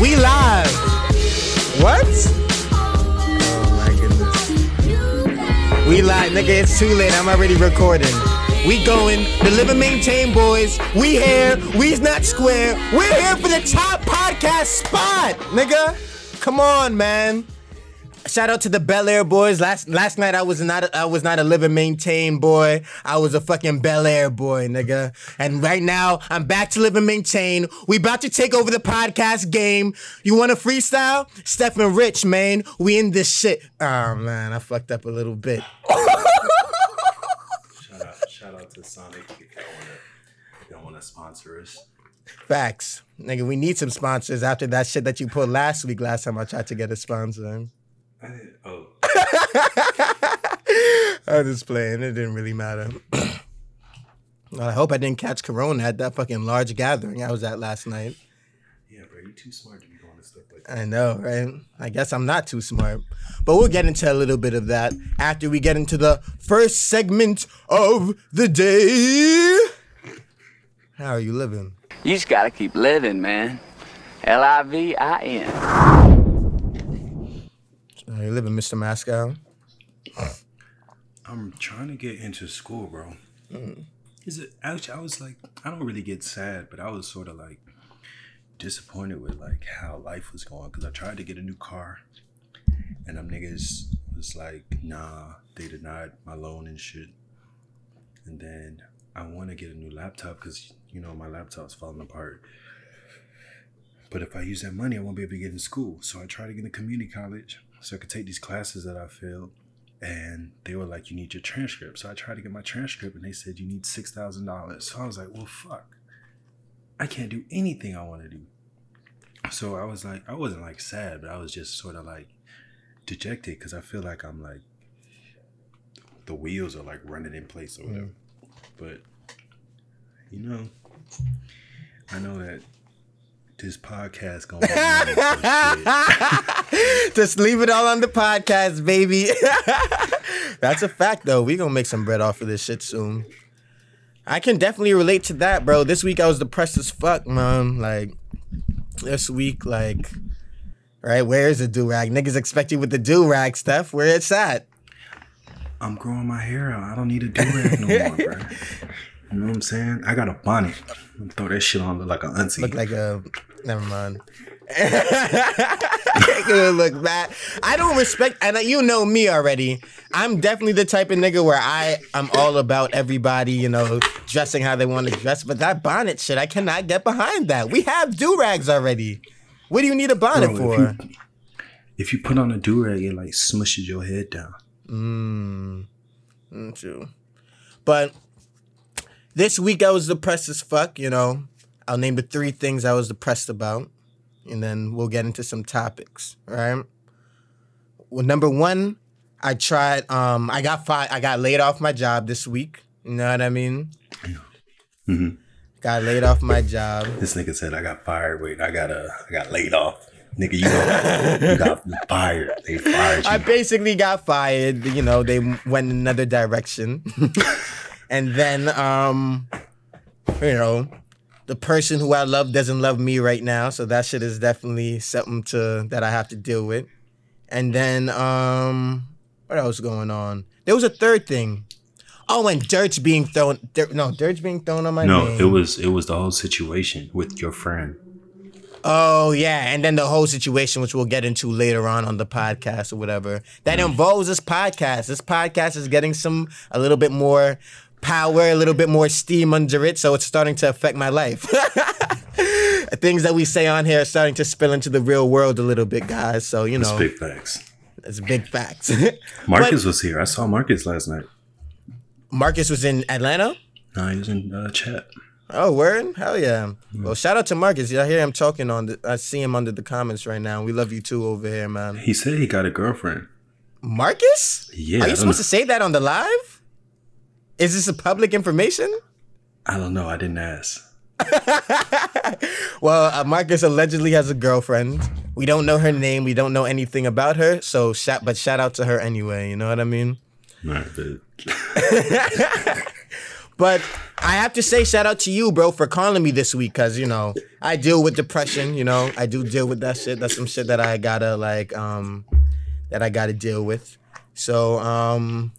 We live. What? Oh my goodness. We live, nigga. It's too late. I'm already recording. We going. The Live and Maintain boys. We here. We's not square. We're here for the top podcast spot, nigga. Come on, man. Shout out to the Bel Air boys. Last last night I was not a, I was not a live and maintain boy. I was a fucking Bel Air boy, nigga. And right now I'm back to live and maintain. We about to take over the podcast game. You want a freestyle? Stephen Rich, man. We in this shit. Oh man, I fucked up a little bit. Shout out, shout out to Sonic y'all wanna, wanna sponsor us. Facts, nigga. We need some sponsors after that shit that you put last week. Last time I tried to get a sponsor. I didn't, oh, I was just playing. It didn't really matter. I hope I didn't catch Corona at that fucking large gathering I was at last night. yeah, bro, you're too smart to be going to stuff like that. I know, right? I guess I'm not too smart. But we'll get into a little bit of that after we get into the first segment of the day. How are you living? You just gotta keep living, man. L I V I N. How you living, Mr. Moscow? I'm trying to get into school, bro. Is it actually? I was like, I don't really get sad, but I was sort of like disappointed with like how life was going because I tried to get a new car, and them niggas was like, nah, they denied my loan and shit. And then I want to get a new laptop because you know my laptop's falling apart. But if I use that money, I won't be able to get in school. So I tried to get in community college so I could take these classes that I failed and they were like, "You need your transcript." So I tried to get my transcript, and they said you need six thousand dollars. So I was like, "Well, fuck, I can't do anything I want to do." So I was like, I wasn't like sad, but I was just sort of like dejected because I feel like I'm like the wheels are like running in place or whatever. Mm. But you know, I know that this podcast gonna be. Just leave it all on the podcast, baby. That's a fact, though. We gonna make some bread off of this shit soon. I can definitely relate to that, bro. This week I was depressed as fuck, man. Like this week, like, right? Where's the do rag? Niggas expect you with the do rag stuff. Where it's at? I'm growing my hair out. I don't need a do rag no more, bro. You know what I'm saying? I got a bonnet. I'm throw that shit on look like an auntie. Look like a. Never mind. Look bad. I don't respect, and you know me already. I'm definitely the type of nigga where I I'm all about everybody, you know, dressing how they want to dress. But that bonnet shit, I cannot get behind that. We have do rags already. What do you need a bonnet Bro, for? If you, if you put on a do rag, it like smushes your head down. Mmm. Mm, true. But this week I was depressed as fuck, you know. I'll name the three things I was depressed about, and then we'll get into some topics, right? Well, number one, I tried um I got fi- I got laid off my job this week. You know what I mean? Mhm. Got laid off my job. This nigga said I got fired. Wait, I got uh, I got laid off. Nigga, you got, you got fired. They fired you. I basically got fired. You know, they went another direction. and then, um, you know, the person who I love doesn't love me right now. So that shit is definitely something to that I have to deal with. And then, um, what else going on? There was a third thing. Oh, and dirt's being thrown. Dirt, no, dirt's being thrown on my no, name. it was it was the whole situation with your friend. Oh yeah, and then the whole situation, which we'll get into later on on the podcast or whatever, that involves this podcast. This podcast is getting some a little bit more power, a little bit more steam under it, so it's starting to affect my life. Things that we say on here are starting to spill into the real world a little bit, guys. So you It's know, big facts. it's big facts. Marcus was here. I saw Marcus last night. Marcus was in Atlanta. No, he was in uh, chat. Oh, word! Hell yeah! Well, shout out to Marcus. I hear him talking on. The, I see him under the comments right now. We love you too over here, man. He said he got a girlfriend. Marcus? Yeah, Are you supposed know. to say that on the live? Is this a public information? I don't know. I didn't ask. Well, uh, Marcus allegedly has a girlfriend. We don't know her name. We don't know anything about her. So, shout, but shout out to her anyway. You know what I mean? All right, but But I have to say, shout out to you, bro, for calling me this week, cause you know I deal with depression. You know, I do deal with that shit. That's some shit that I gotta like, um, that I gotta deal with. So, um,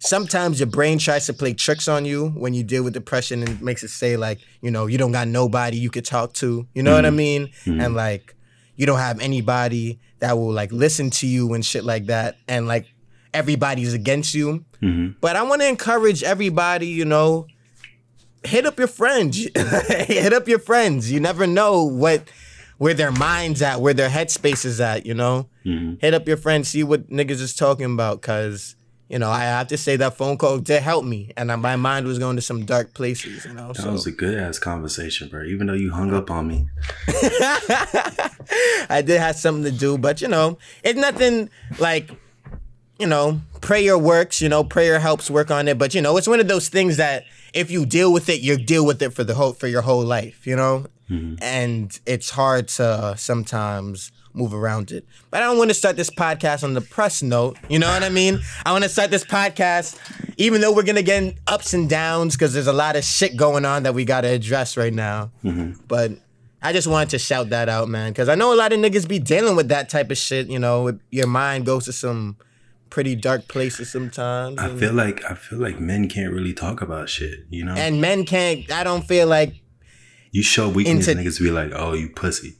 sometimes your brain tries to play tricks on you when you deal with depression and makes it say like, you know, you don't got nobody you could talk to. You know mm-hmm. what I mean? Mm-hmm. And like, you don't have anybody that will like listen to you and shit like that. And like, everybody's against you. Mm-hmm. But I want to encourage everybody, you know hit up your friends. hit up your friends. You never know what where their minds at, where their headspace is at. You know, mm-hmm. hit up your friends, see what niggas is talking about, cause. You know, I have to say that phone call did help me, and my mind was going to some dark places. You know, that so. was a good ass conversation, bro. Even though you hung up on me, I did have something to do, but you know, it's nothing like you know, prayer works, you know, prayer helps work on it, but you know, it's one of those things that if you deal with it, you deal with it for the whole for your whole life, you know? Mm-hmm. And it's hard to sometimes move around it. But I don't want to start this podcast on the press note. You know what I mean? I want to start this podcast, even though we're gonna get ups and downs because there's a lot of shit going on that we gotta address right now. Mm-hmm. But I just wanted to shout that out, man, because I know a lot of niggas be dealing with that type of shit. You know, your mind goes to some pretty dark places sometimes. I feel like I feel like men can't really talk about shit, you know. And men can't. I don't feel like you show weakness, into, niggas be like, "Oh, you pussy."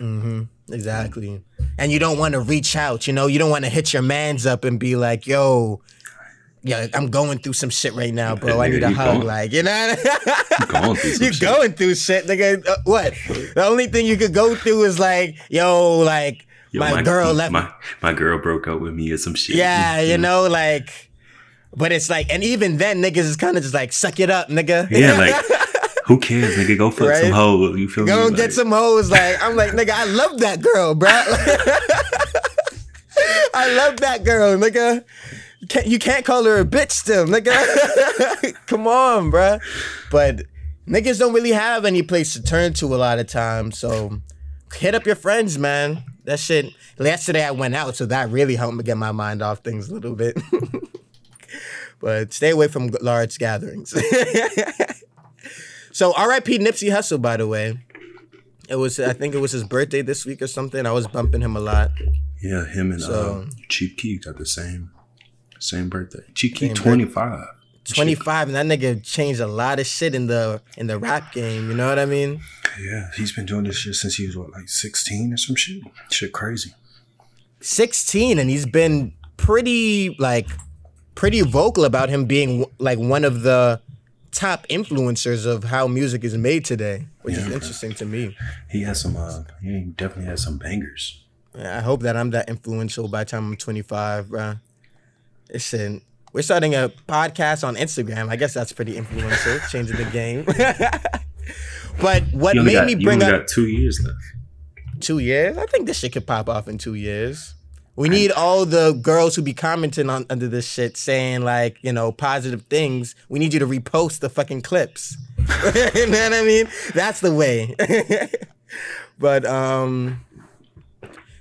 Mm-hmm. Exactly. And you don't want to reach out. You know, you don't want to hit your man's up and be like, "Yo." Yeah, I'm going through some shit right now, bro. I need a hug, going, like you know. going through You're shit. going through shit, nigga. Uh, what? The only thing you could go through is like, yo, like Yo, my, my, girl left. My, my girl broke up with me or some shit. Yeah, you know, like, but it's like, and even then, niggas is kind of just like, suck it up, nigga. Yeah, like, who cares, nigga? Go fuck right? some hoes. You feel Go me? Go get like, some hoes. Like, I'm like, nigga, I love that girl, bro. I love that girl, nigga. You can't, you can't call her a bitch still, nigga. Come on, bro. But niggas don't really have any place to turn to a lot of times. So hit up your friends, man that shit. Yesterday I went out, so that really helped me get my mind off things a little bit. but stay away from large gatherings. So R.I.P. Nipsey Hussle, by the way. It was I think it was his birthday this week or something. I was bumping him a lot. Yeah, him and so, uh, Chief Keef got the same same birthday. Chief Keef twenty five. 25 and that nigga changed a lot of shit in the in the rap game you know what i mean yeah he's been doing this shit since he was what like 16 or some shit shit crazy 16 and he's been pretty like pretty vocal about him being like one of the top influencers of how music is made today which yeah, is interesting bro. to me he has some uh he definitely has some bangers i hope that i'm that influential by the time i'm 25 bro it's an we're starting a podcast on Instagram. I guess that's pretty influential, changing the game. but what made got, me bring up got two years left. Two years? I think this shit could pop off in two years. We need all the girls who be commenting on under this shit saying like, you know, positive things. We need you to repost the fucking clips. you know what I mean? That's the way. but um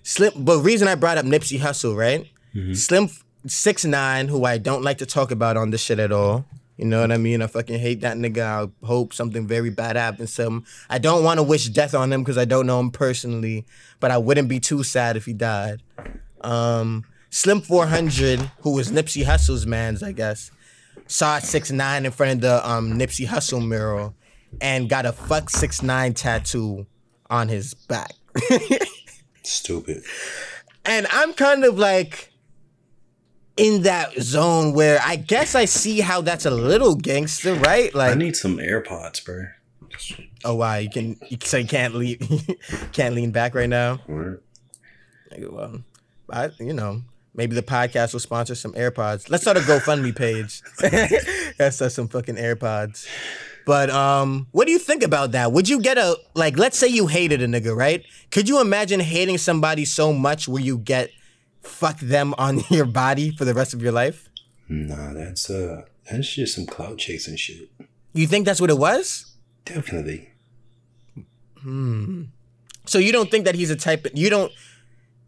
Slim but reason I brought up Nipsey Hussle, right? Mm-hmm. Slim six nine, who I don't like to talk about on this shit at all. You know what I mean? I fucking hate that nigga. I hope something very bad happens to him. I don't want to wish death on him because I don't know him personally, but I wouldn't be too sad if he died. Um, Slim 400, who was Nipsey Hussle's man's, I guess, saw six nine in front of the um, Nipsey Hussle mural and got a fuck six nine tattoo on his back. Stupid. And I'm kind of like, in that zone where I guess I see how that's a little gangster, right? Like I need some AirPods, bro. Oh wow, you can you, so you can't lean can't lean back right now. Right. Well, I you know maybe the podcast will sponsor some AirPods. Let's start a GoFundMe page. That's us some fucking AirPods. But um, what do you think about that? Would you get a like? Let's say you hated a nigga, right? Could you imagine hating somebody so much where you get fuck them on your body for the rest of your life? Nah, that's uh that's just some clout chasing shit. You think that's what it was? Definitely. Hmm. So you don't think that he's a type of, you don't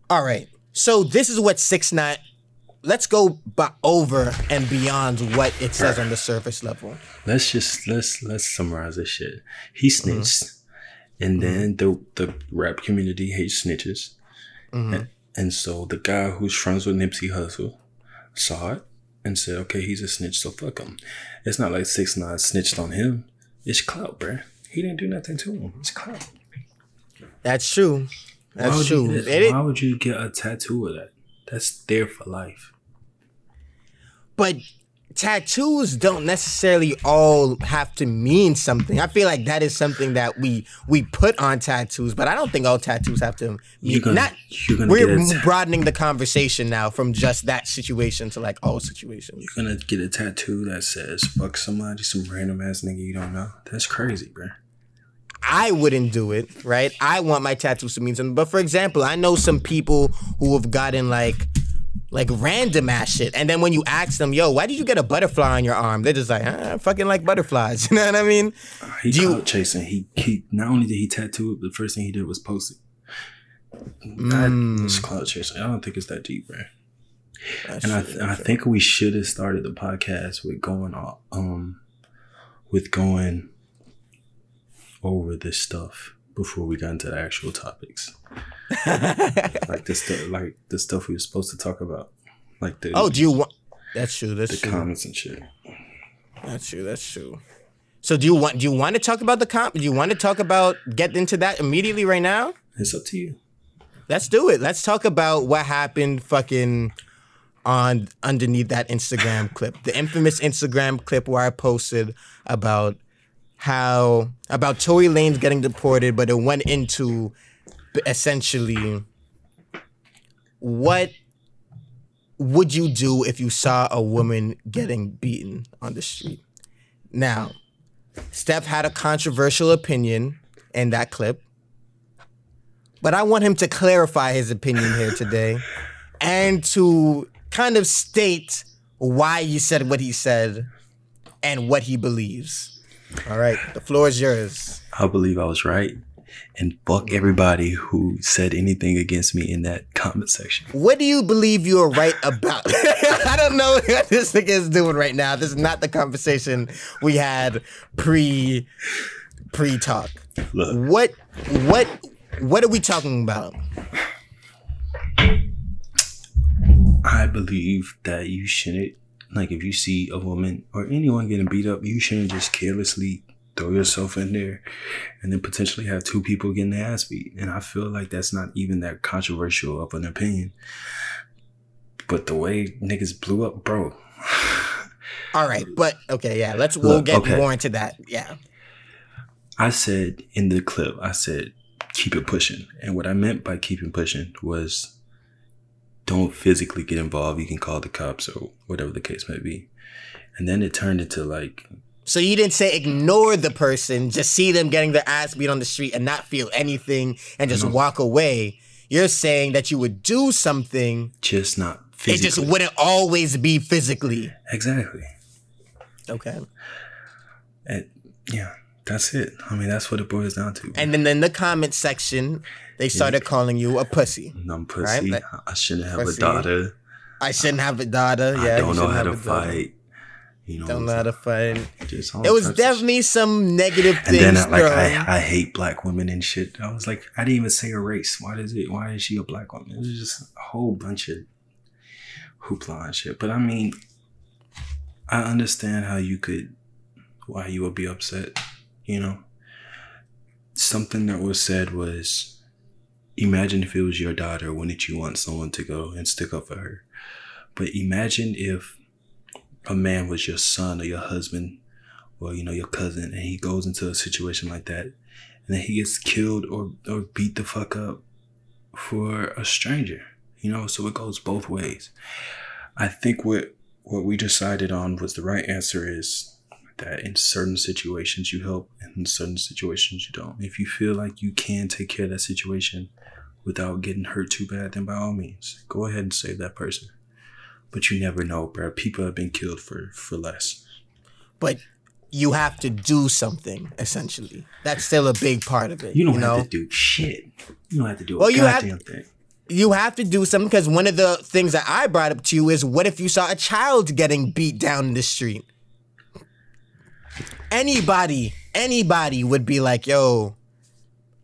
all right. So this is what six nine let's go by over and beyond what it says on the surface level. Let's just let's let's summarize this shit. He snitched, and then the the rap community hates snitches, mm-hmm. and, and so the guy who's friends with Nipsey Hussle saw it and said, "Okay, he's a snitch, so fuck him." It's not like Six Nine snitched on him. It's clout, bruh. He didn't do nothing to him. It's clout. That's true. Why That's would, you true. get, why would you get a tattoo of that? That's there for life. but tattoos don't necessarily all have to mean something. I feel like that is something that we we put on tattoos, but I don't think all tattoos have to mean You're gonna- not you're we're broadening the conversation now from just that situation to like all situations. You're gonna get a tattoo that says "fuck somebody," some random ass nigga you don't know. That's crazy, bruh. I wouldn't do it, right? I want my tattoos to mean something. But for example, I know some people who have gotten like like random ass shit. And then when you ask them, yo, why did you get a butterfly on your arm? They're just like, ah, I fucking like butterflies. You know what I mean? He Do you- chasing. He he. Not only did he tattoo it, but the first thing he did was post it. That Mm. is clout chasing. I don't think it's that deep, bruh. And I, th- I think we should have started the podcast with going on, um, with going over this stuff before we got into the actual topics. like the stuff, like the stuff we were supposed to talk about, like the Oh, do you want that's true, that's the true. comments and shit. That's true, that's true. So do you want do you want to talk about the comp? Do you want to talk about get into that immediately right now? It's up to you. Let's do it. Let's talk about what happened fucking on underneath that Instagram clip. The infamous Instagram clip where I posted about how about Tory Lanez getting deported, but it went into essentially what would you do if you saw a woman getting beaten on the street? Now, Steph had a controversial opinion in that clip. But I want him to clarify his opinion here today and to kind of state why he said what he said and what he believes. All right, the floor is yours. I believe I was right, and fuck everybody who said anything against me in that comment section. What do you believe you are right about? I don't know what this nigga is doing right now. This is not the conversation we had pre pre talk. Look, What what what are we talking about? I believe that you shouldn't, like, if you see a woman or anyone getting beat up, you shouldn't just carelessly throw yourself in there and then potentially have two people getting their ass beat. And I feel like that's not even that controversial of an opinion. But the way niggas blew up, bro. All right, but okay, yeah, let's we'll Look, get okay. more into that. Yeah. I said in the clip, I said, keep it pushing. And what I meant by keeping pushing was don't physically get involved. You can call the cops or whatever the case may be. And then it turned into like, So you didn't say ignore the person, just see them getting their ass beat on the street and not feel anything and just walk away. You're saying that you would do something, just not physically. it just wouldn't always be physically. exactly. Okay. And yeah, that's it. I mean, that's what it boils down to. And then in the comment section, they started calling you a pussy. I'm pussy. Right, I shouldn't have pussy. a daughter. I shouldn't have a daughter. Yeah, I don't know how to fight. You know, Don't know how to fight. It was definitely some negative negative things. And then I, like. I, I hate black women and shit. I was like, I didn't even say a race. Why does it? Why is she a black woman? It was just a whole bunch of hoopla and shit. But I mean, I understand how you could, why you would be upset. You know, something that was said was, imagine if it was your daughter. Wouldn't you want someone to go and stick up for her? But imagine if a man was your son or your husband or you know your cousin and he goes into a situation like that and then he gets killed or or beat the fuck up for a stranger you know so it goes both ways i think what what we decided on was the right answer is that in certain situations you help and in certain situations you don't if you feel like you can take care of that situation without getting hurt too bad then by all means go ahead and save that person but you never know bro people have been killed for for less but you have to do something essentially. That's still a big part of it. You You, don't know, have to do shit. You don't have to do a Well, you have- goddamn thing. you have to do something because one of the things that I brought up to you is what if you saw a child getting beat down in the street? Anybody, anybody would be like, yo,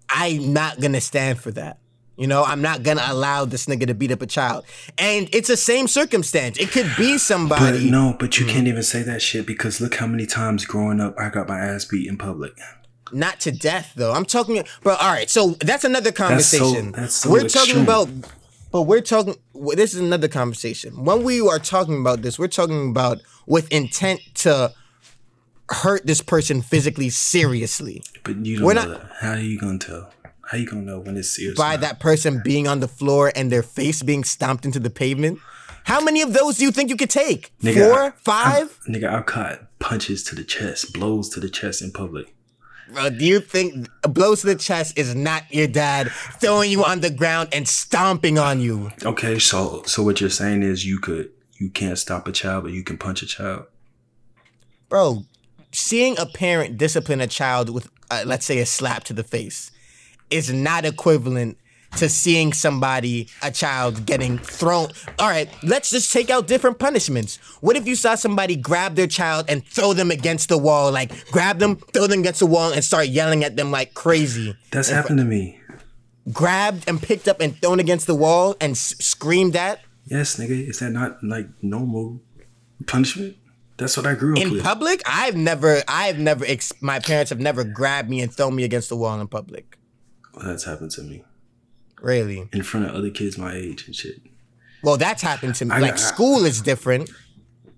I'm not gonna stand for that. You know, I'm not gonna allow this nigga to beat up a child. And it's the same circumstance. It could be somebody. But no, but you mm-hmm. can't even say that shit because look how many times growing up I got my ass beat in public. Not to death though. I'm talking bro, all right, so that's another conversation. that's so we're extreme. talking about but we're talking this is another conversation. When we are talking about this, we're talking about with intent to hurt this person physically seriously. But you don't not- that. How are you gonna tell? How you gonna know when it's serious? by not? that person being on the floor and their face being stomped into the pavement. How many of those do you think you could take? Nigga, Four? I- Five? Nigga, I've caught punches to the chest, blows to the chest in public. Bro, do you think blows to the chest is not your dad throwing you on the ground and stomping on you? Okay, so so what you're saying is you could you can't stop a child, but you can punch a child. Bro, seeing a parent discipline a child with, uh, let's say, a slap to the face is not equivalent to seeing somebody, a child, getting thrown. All right, let's just take out different punishments. What if you saw somebody grab their child and throw them against the wall? Like, grab them, throw them against the wall, and start yelling at them like crazy. That's happened to me. Grabbed and picked up and thrown against the wall and s- screamed at Yes, nigga. Is that not like normal punishment? That's what I grew up in with. public. I've never, I've never, ex- my parents have never grabbed me and thrown me against the wall in public. Well, that's happened to me Really? in front of other kids my age and shit. Well, that's happened to me. I- like I- school is different.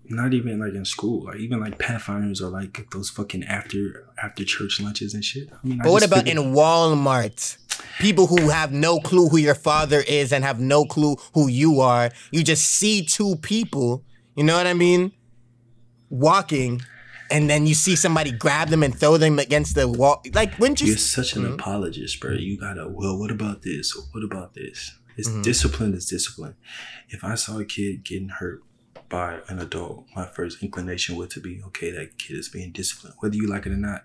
Not even like in school, like even like pathfinders or like those fucking after after church lunches and shit. I mean, I But what about in Walmart? People who have no clue who your father is and have no clue who you are. You just see two people, you know what I mean? Walking, and then you see somebody grab them and throw them against the wall. Like, wouldn't you? You're such Mm-hmm. an apologist, bro. You gotta, well, what about this? What about this? It's Mm-hmm. discipline is discipline. If I saw a kid getting hurt by an adult, my first inclination would to be, okay, that kid is being disciplined. Whether you like it or not,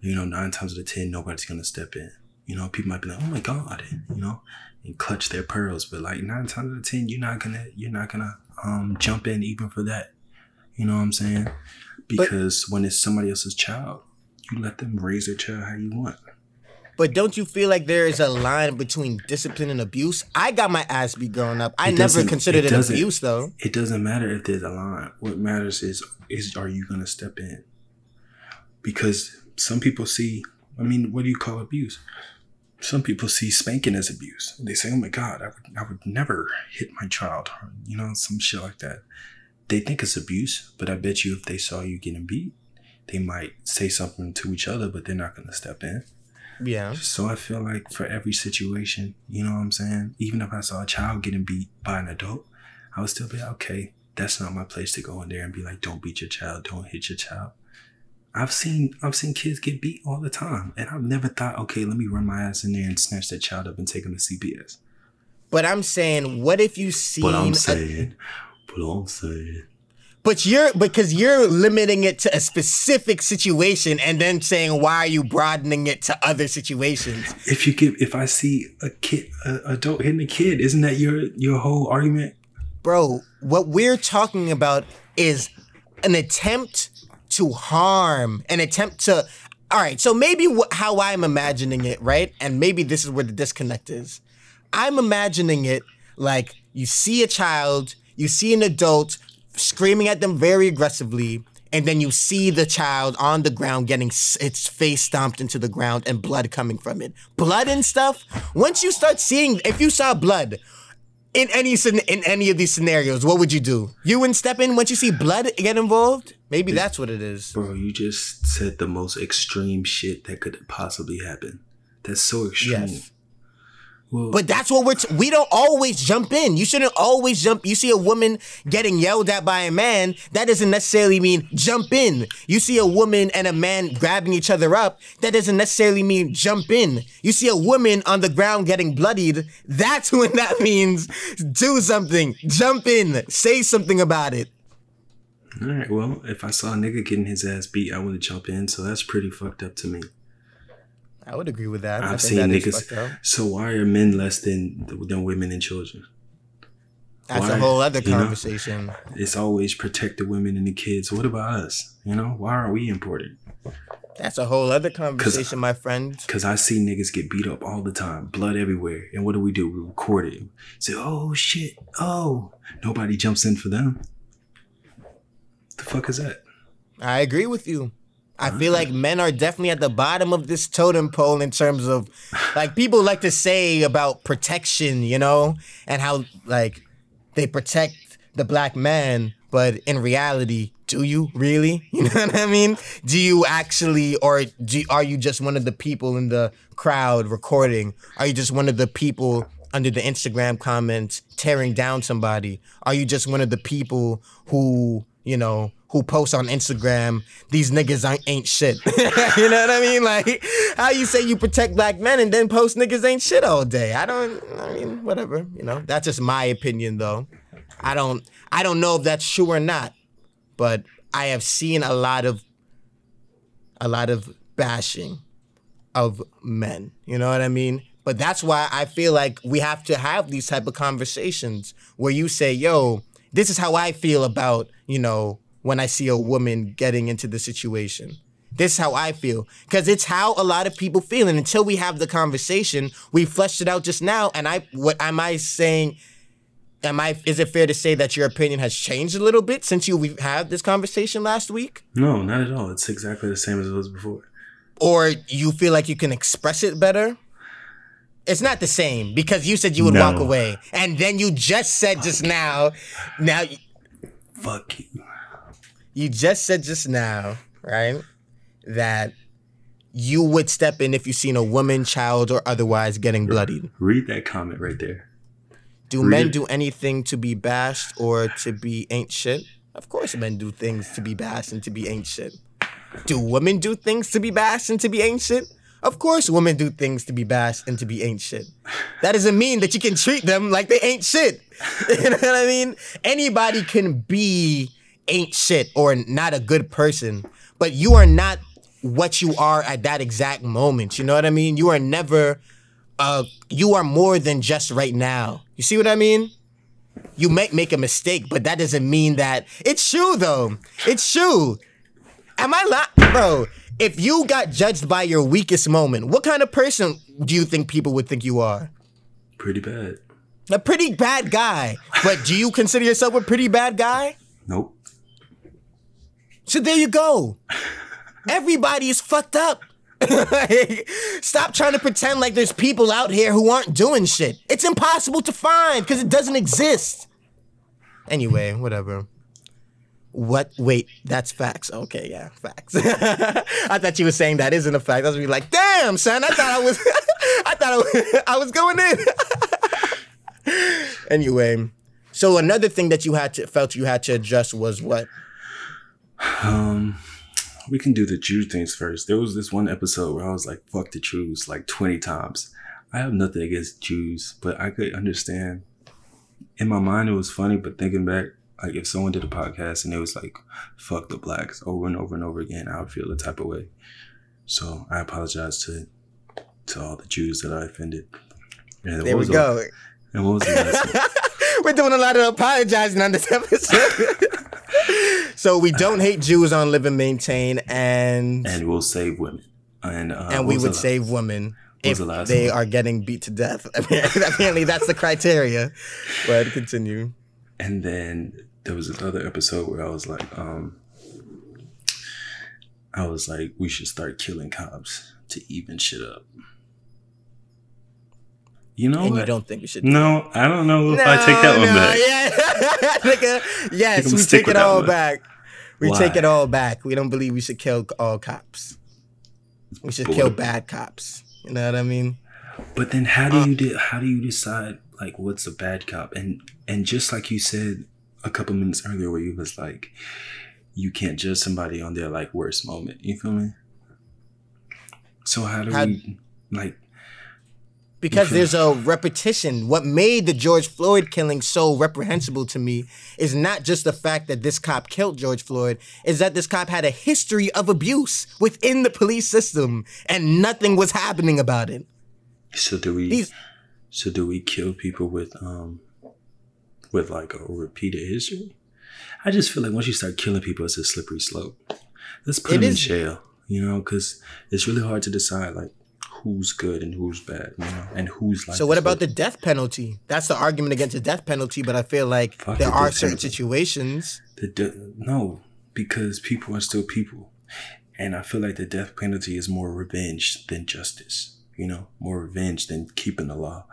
you know, nine times out of ten, nobody's gonna step in. You know, people might be like, oh my God, you know, and clutch their pearls. But like nine times out of ten, you're not gonna you're not gonna um jump in even for that. You know what I'm saying? Because when it's somebody else's child, you let them raise their child how you want. But don't you feel like there is a line between discipline and abuse? I got my ass beat growing up. I It never considered it it, abuse though. It doesn't matter if there's a line. What matters is is are you gonna step in? Because some people see, I mean, what do you call abuse? Some people see spanking as abuse. They say, "Oh my God, I would, I would never hit my child," or, you know, some shit like that. They think it's abuse, but I bet you if they saw you getting beat, they might say something to each other, but they're not gonna step in. Yeah. So I feel like for every situation, you know what I'm saying? Even if I saw a child getting beat by an adult, I would still be like, okay, that's not my place to go in there and be like, don't beat your child, don't hit your child. I've seen I've seen kids get beat all the time, and I've never thought, okay, let me run my ass in there and snatch that child up and take him to CPS. But I'm saying, what if you seen But I'm a- saying, but I'm saying, But you're because you're limiting it to a specific situation and then saying why are you broadening it to other situations? if you give, if I see a kid, a adult hitting a kid, isn't that your your whole argument? Bro, what we're talking about is an attempt to harm, an attempt to All right, so maybe wh- how I'm imagining it, right? And maybe this is where the disconnect is. I'm imagining it like you see a child, you see an adult screaming at them very aggressively, and then you see the child on the ground getting s- its face stomped into the ground and blood coming from it. Blood and stuff. Once you start seeing, if you saw blood in any in any of these scenarios, what would you do? You wouldn't step in once you see blood get involved. Maybe that's what it is. Bro, you just said the most extreme shit that could possibly happen. That's so extreme. Yes. Well, But that's what we're. T- we don't always jump in. You shouldn't always jump. You see a woman getting yelled at by a man. That doesn't necessarily mean jump in. You see a woman and a man grabbing each other up. That doesn't necessarily mean jump in. You see a woman on the ground getting bloodied. That's when that means do something. Jump in. Say something about it. all right. Well, if I saw a nigga getting his ass beat, I wouldn't jump in. So that's pretty fucked up to me. I would agree with that. I've seen niggas. So why are men less than than women and children? That's why, a whole other conversation. Know, it's always protect the women and the kids. What about us? You know, why are we important? That's a whole other conversation, my friend. Because I see niggas get beat up all the time, blood everywhere. And what do we do? We record it. Say, oh shit, oh. Nobody jumps in for them. The fuck is that? I agree with you. I feel like mm-hmm. men are definitely at the bottom of this totem pole in terms of like people like to say about protection, you know, and how like they protect the black man, but in reality, do you really? You know what I mean? Do you actually, or do, are you just one of the people in the crowd recording? Are you just one of the people under the Instagram comments tearing down somebody? Are you just one of the people who, you know, who post on Instagram, these niggas ain't shit. you know what I mean? Like, how you say you protect black men and then post niggas ain't shit all day? I don't, I mean, whatever, you know, that's just my opinion though. I don't, I don't know if that's true or not, but I have seen a lot of, a lot of bashing of men. You know what I mean? But that's why I feel like we have to have these type of conversations where you say, yo, this is how I feel about, you know, when I see a woman getting into the situation. This is how I feel. Because it's how a lot of people feel. And until we have the conversation, we fleshed it out just now. And I what am I saying? Am I is it fair to say that your opinion has changed a little bit since you we've had this conversation last week? No, not at all. It's exactly the same as it was before. Or you feel like you can express it better? It's not the same because you said you would no. walk away. And then you just said just now, now Fuck you you just said just now, right, that you would step in if you seen a woman, child, or otherwise getting bloodied. Read that comment right there. Do Read men it. do anything to be bashed or to be ain't shit? Of course, men do things to be bashed and to be ain't shit. Do women do things to be bashed and to be ain't shit? Of course, women do things to be bashed and to be ain't shit. That doesn't mean that you can treat them like they ain't shit. you know what I mean? Anybody can be ain't shit or not a good person, but you are not what you are at that exact moment. You know what I mean? You are never uh you are more than just right now. You see what I mean? You might make a mistake, but that doesn't mean that it's true though. It's true. Am I lying? Bro, if you got judged by your weakest moment, what kind of person do you think people would think you are? Pretty bad. A pretty bad guy. But do you consider yourself a pretty bad guy? Nope. So there you go. Everybody is fucked up. Stop trying to pretend like there's people out here who aren't doing shit. It's impossible to find because it doesn't exist. Anyway, whatever. What? Wait, that's facts. Okay, yeah, facts. I thought you were saying that isn't a fact. I was be like, damn, son. I thought I was, I thought I was, I was going in. anyway, so another thing that you had to felt you had to adjust was what? Um, we can do the Jew things first. There was this one episode where I was like, "Fuck the Jews" like twenty times. I have nothing against Jews, but I could understand. In my mind, it was funny, but thinking back, like if someone did a podcast and it was like "fuck the blacks" over and over and over again, I would feel the type of way. So I apologize to to all the Jews that I offended. And there we go. and what was the We're doing a lot of apologizing on this episode. so we don't hate Jews on Live and Maintain, and and we'll save women, and uh, and we would save women if the they one? are getting beat to death. Apparently, that's the criteria. But continue. And then there was another episode where I was like, um, I was like, we should start killing cops to even shit up. You know and what? you don't think we should? No, I don't know if no, I take that no, one back. Yeah, yes, we take it all one. back. We Why? take it all back. We don't believe we should kill all cops. We should but kill bad cops. You know what I mean? But then, how do uh, you de- how do you decide like what's a bad cop? And and just like you said a couple minutes earlier, where you was like, you can't judge somebody on their like worst moment. You feel me? So how do how, we like? Because there's a repetition. What made the George Floyd killing so reprehensible to me is not just the fact that this cop killed George Floyd, is that this cop had a history of abuse within the police system and nothing was happening about it. So do we These, so do we kill people with um with like a repeated history? I just feel like once you start killing people, it's a slippery slope. Let's put them in jail, you know, because it's really hard to decide like who's good and who's bad, you know, and who's like. So what about the death penalty? That's the argument against the death penalty, but I feel like Fuck there the are certain penalty. situations. The de- no, because people are still people, and I feel like the death penalty is more revenge than justice. You know, more revenge than keeping the law.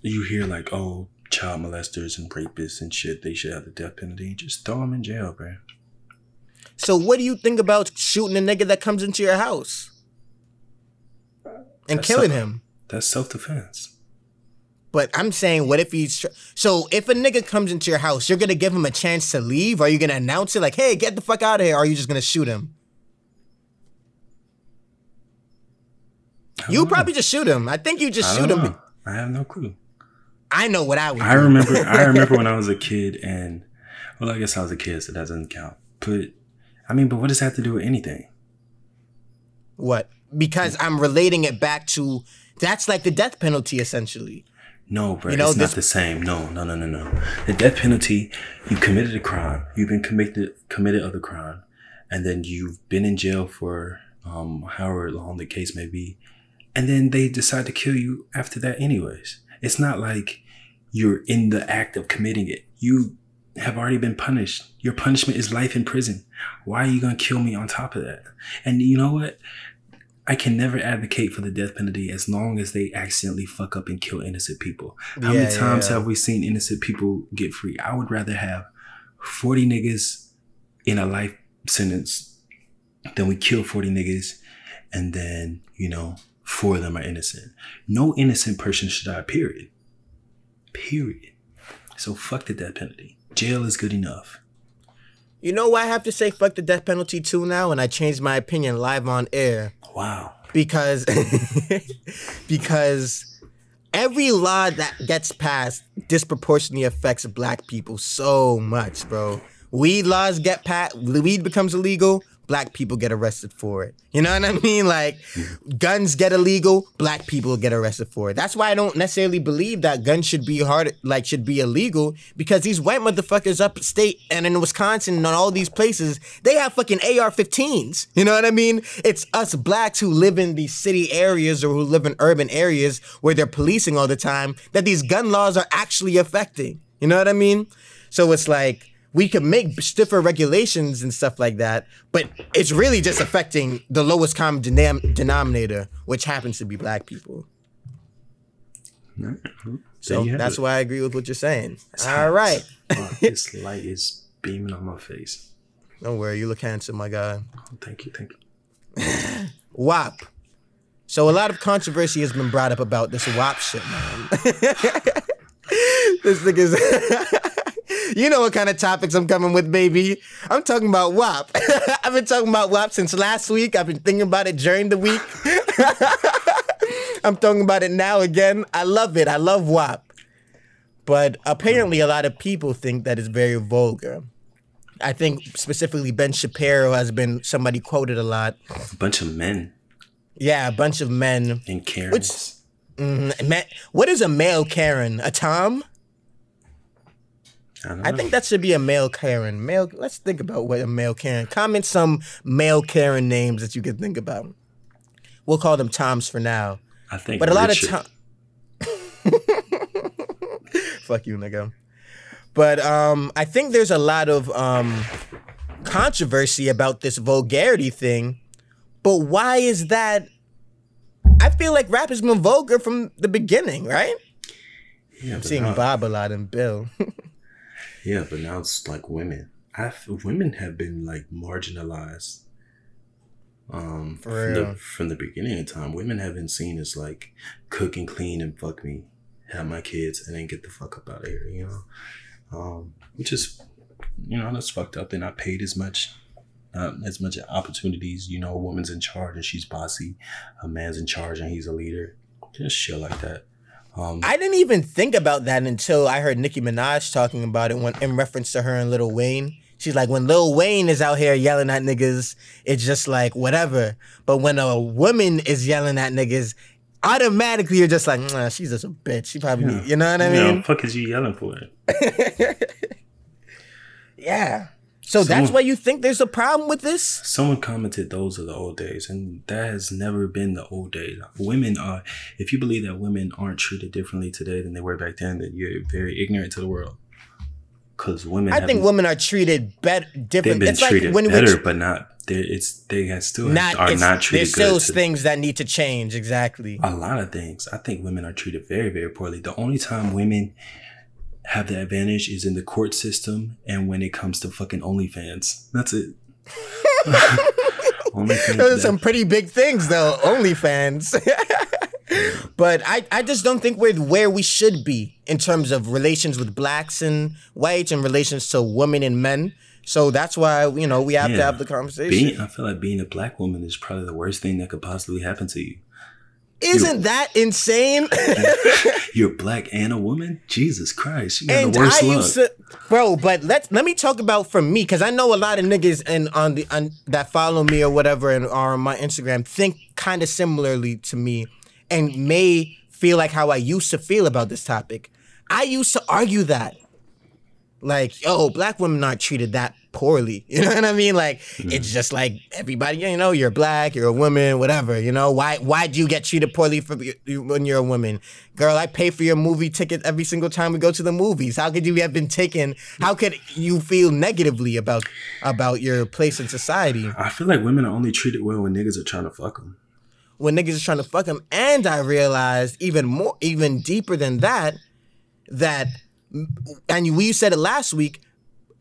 You hear like, oh, child molesters and rapists and shit, they should have the death penalty. Just throw them in jail, bro. So what do you think about shooting a nigga that comes into your house? And that's killing self, him. That's self defense. But I'm saying, what if he's so? If a nigga comes into your house, you're gonna give him a chance to leave? Are you gonna announce it like, "Hey, get the fuck out of here"? Or are you just gonna shoot him? You probably just shoot him. I think you just shoot know. him. I have no clue. I know what I would. I do. remember. I remember when I was a kid, and well, I guess I was a kid, so that doesn't count. But I mean, but what does that have to do with anything? What? Because I'm relating it back to that's like the death penalty essentially. No, bro, you know, it's this- not the same. No, no, no, no, no. The death penalty, you committed a crime, you've been committed committed other crime, and then you've been in jail for um however long the case may be, and then they decide to kill you after that anyways. It's not like you're in the act of committing it. You have already been punished. Your punishment is life in prison. Why are you gonna kill me on top of that? And you know what? I can never advocate for the death penalty as long as they accidentally fuck up and kill innocent people. How yeah, many times yeah. have we seen innocent people get free? I would rather have 40 niggas in a life sentence than we kill 40 niggas and then, you know, four of them are innocent. No innocent person should die, period. Period. So fuck the death penalty. Jail is good enough. You know why I have to say fuck the death penalty too now? And I changed my opinion live on air. Wow. Because because every law that gets passed disproportionately affects black people so much, bro. Weed laws get passed, weed becomes illegal, black people get arrested for it. You know what I mean? Like guns get illegal, black people get arrested for it. That's why I don't necessarily believe that guns should be hard like should be illegal because these white motherfuckers upstate and in Wisconsin and all these places, they have fucking AR-15s. You know what I mean? It's us blacks who live in these city areas or who live in urban areas where they're policing all the time that these gun laws are actually affecting. You know what I mean? So it's like we could make stiffer regulations and stuff like that, but it's really just affecting the lowest common denom- denominator, which happens to be black people. Mm-hmm. So that's it. why I agree with what you're saying. All right. Oh, this light is beaming on my face. Don't worry, you look handsome, my guy. Oh, thank you, thank you. WAP. So a lot of controversy has been brought up about this WAP shit, man. this nigga's you know what kind of topics I'm coming with, baby. I'm talking about WAP. I've been talking about WAP since last week. I've been thinking about it during the week. I'm talking about it now again. I love it. I love WAP. But apparently, a lot of people think that it's very vulgar. I think specifically Ben Shapiro has been somebody quoted a lot. A bunch of men. Yeah, a bunch of men. And Karens. Which, mm, what is a male Karen? A Tom? I, I think that should be a male Karen. Male. Let's think about what a male Karen. Comment some male Karen names that you can think about. We'll call them Toms for now. I think. But a lot of time. Fuck you, nigga. But um, I think there's a lot of um, controversy about this vulgarity thing. But why is that? I feel like rap has been vulgar from the beginning, right? Yeah, I'm seeing Bob a lot and Bill. Yeah, but now it's like women. I women have been like marginalized. Um, from the, from the beginning of time, women have been seen as like cook and clean and fuck me, have my kids, and then get the fuck up out of here. You know, um, which is, you know, that's fucked up. They're not paid as much not as much opportunities. You know, a woman's in charge and she's bossy. A man's in charge and he's a leader. Just shit like that. Um, I didn't even think about that until I heard Nicki Minaj talking about it when in reference to her and Lil Wayne. She's like, when Lil Wayne is out here yelling at niggas, it's just like whatever. But when a woman is yelling at niggas, automatically you're just like, nah, she's just a bitch. She probably, Yeah. you know what I you know, mean? fuck is you yelling for? Yeah. So that's why you think there's a problem with this? Someone commented those are the old days, and that has never been the old days. Women are, if you believe that women aren't treated differently today than they were back then, then you're very ignorant to the world. Because women, I think women are treated better, they've been It's treated like when better, but not. It's they have still not, are not treated there's still to- things that need to change. Exactly. a lot of things. I think women are treated very, very poorly. The only time women have the advantage is in the court system and when it comes to fucking OnlyFans. That's it. OnlyFans. Those are some pretty big things though, OnlyFans. but I, I just don't think we're where we should be in terms of relations with blacks and whites and relations to women and men. So that's why, you know, we have to have the conversation. being, I feel like being a black woman is probably the worst thing that could possibly happen to you. Isn't that insane? You're black and a woman? Jesus Christ. You got and the worst I luck. used to, bro. But let's let me talk about for me because I know a lot of niggas and on the on, that follow me or whatever and are on my Instagram think kind of similarly to me and may feel like how I used to feel about this topic. I used to argue that, like, yo, black women aren't treated that poorly. You know what I mean? Like, it's just like everybody. You know, you're black, you're a woman, whatever. You know, why why do you get treated poorly for when you're a woman? Girl, I pay for your movie ticket every single time we go to the movies. How could you have been taken? How could you feel negatively about about your place in society I feel like women are only treated well when niggas are trying to fuck them. when niggas are trying to fuck them? And I realized even more, even deeper than that, that and we said it last week.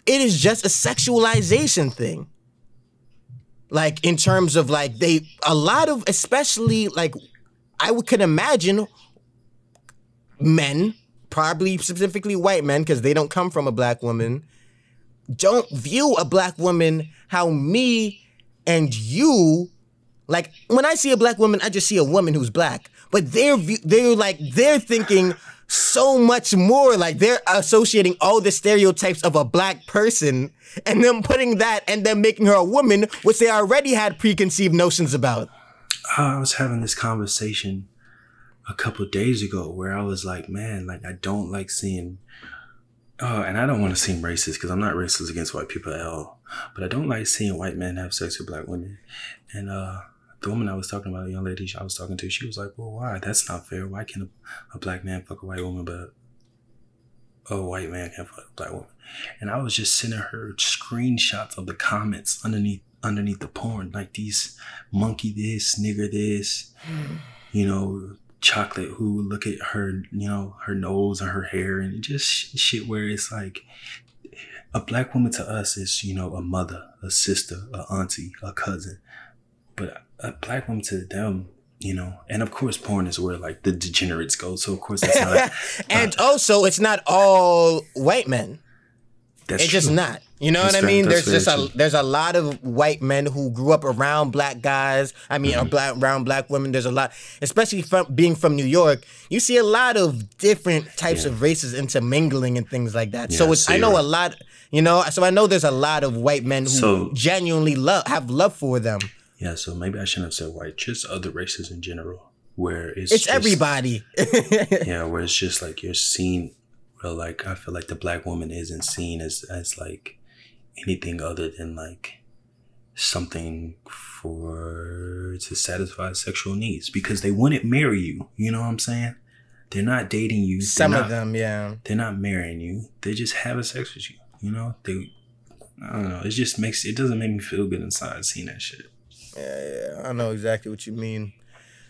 It is just a sexualization thing. Like in terms of like they a lot of especially like I would could imagine men, probably specifically white men, because they don't come from a black woman, don't view a black woman how me and you like when I see a black woman, I just see a woman who's black. But they're they're like they're thinking so much more. Like they're associating all the stereotypes of a black person and then putting that and then making her a woman, which they already had preconceived notions about. I was having this conversation a couple days ago where I was like, man, like I don't like seeing, uh, and I don't want to seem racist because I'm not racist against white people at all, but I don't like seeing white men have sex with black women. And uh, the woman I was talking about, the young lady I was talking to, she was like, well, why? That's not fair. Why can't a, a black man fuck a white woman, but a white man can't fuck a black woman? And I was just sending her screenshots of the comments underneath underneath the porn, like these monkey this, nigger this, you know, chocolate who look at her, you know, her nose and her hair and just shit where it's like a black woman to us is, you know, a mother, a sister, a auntie, a cousin. But a black woman to them, you know, and of course porn is where like the degenerates go. So of course that's not a, and also, it's not all white men. that's It's just not. You know That's what I mean? There's just very a true. there's a lot of white men who grew up around black guys. I mean, Mm-hmm. black around black women. There's a lot, especially from being from New York. You see a lot of different types Yeah. of races intermingling and things like that. Yeah, so it's so I know a lot. You know, so I know there's a lot of white men who So- genuinely love have love for them. Yeah, so maybe I shouldn't have said white, just other races in general, where it's It's just- everybody. yeah, where it's just like you're seen. Well, like I feel like the black woman isn't seen as as like anything other than like something for to satisfy sexual needs because they wouldn't marry you. You know what I'm saying? They're not dating you. Some not- of them, yeah. They're not marrying you. They're just having sex with you. You know? They. I don't know. It just makes it doesn't make me feel good inside seeing that shit. Yeah, I know exactly what you mean.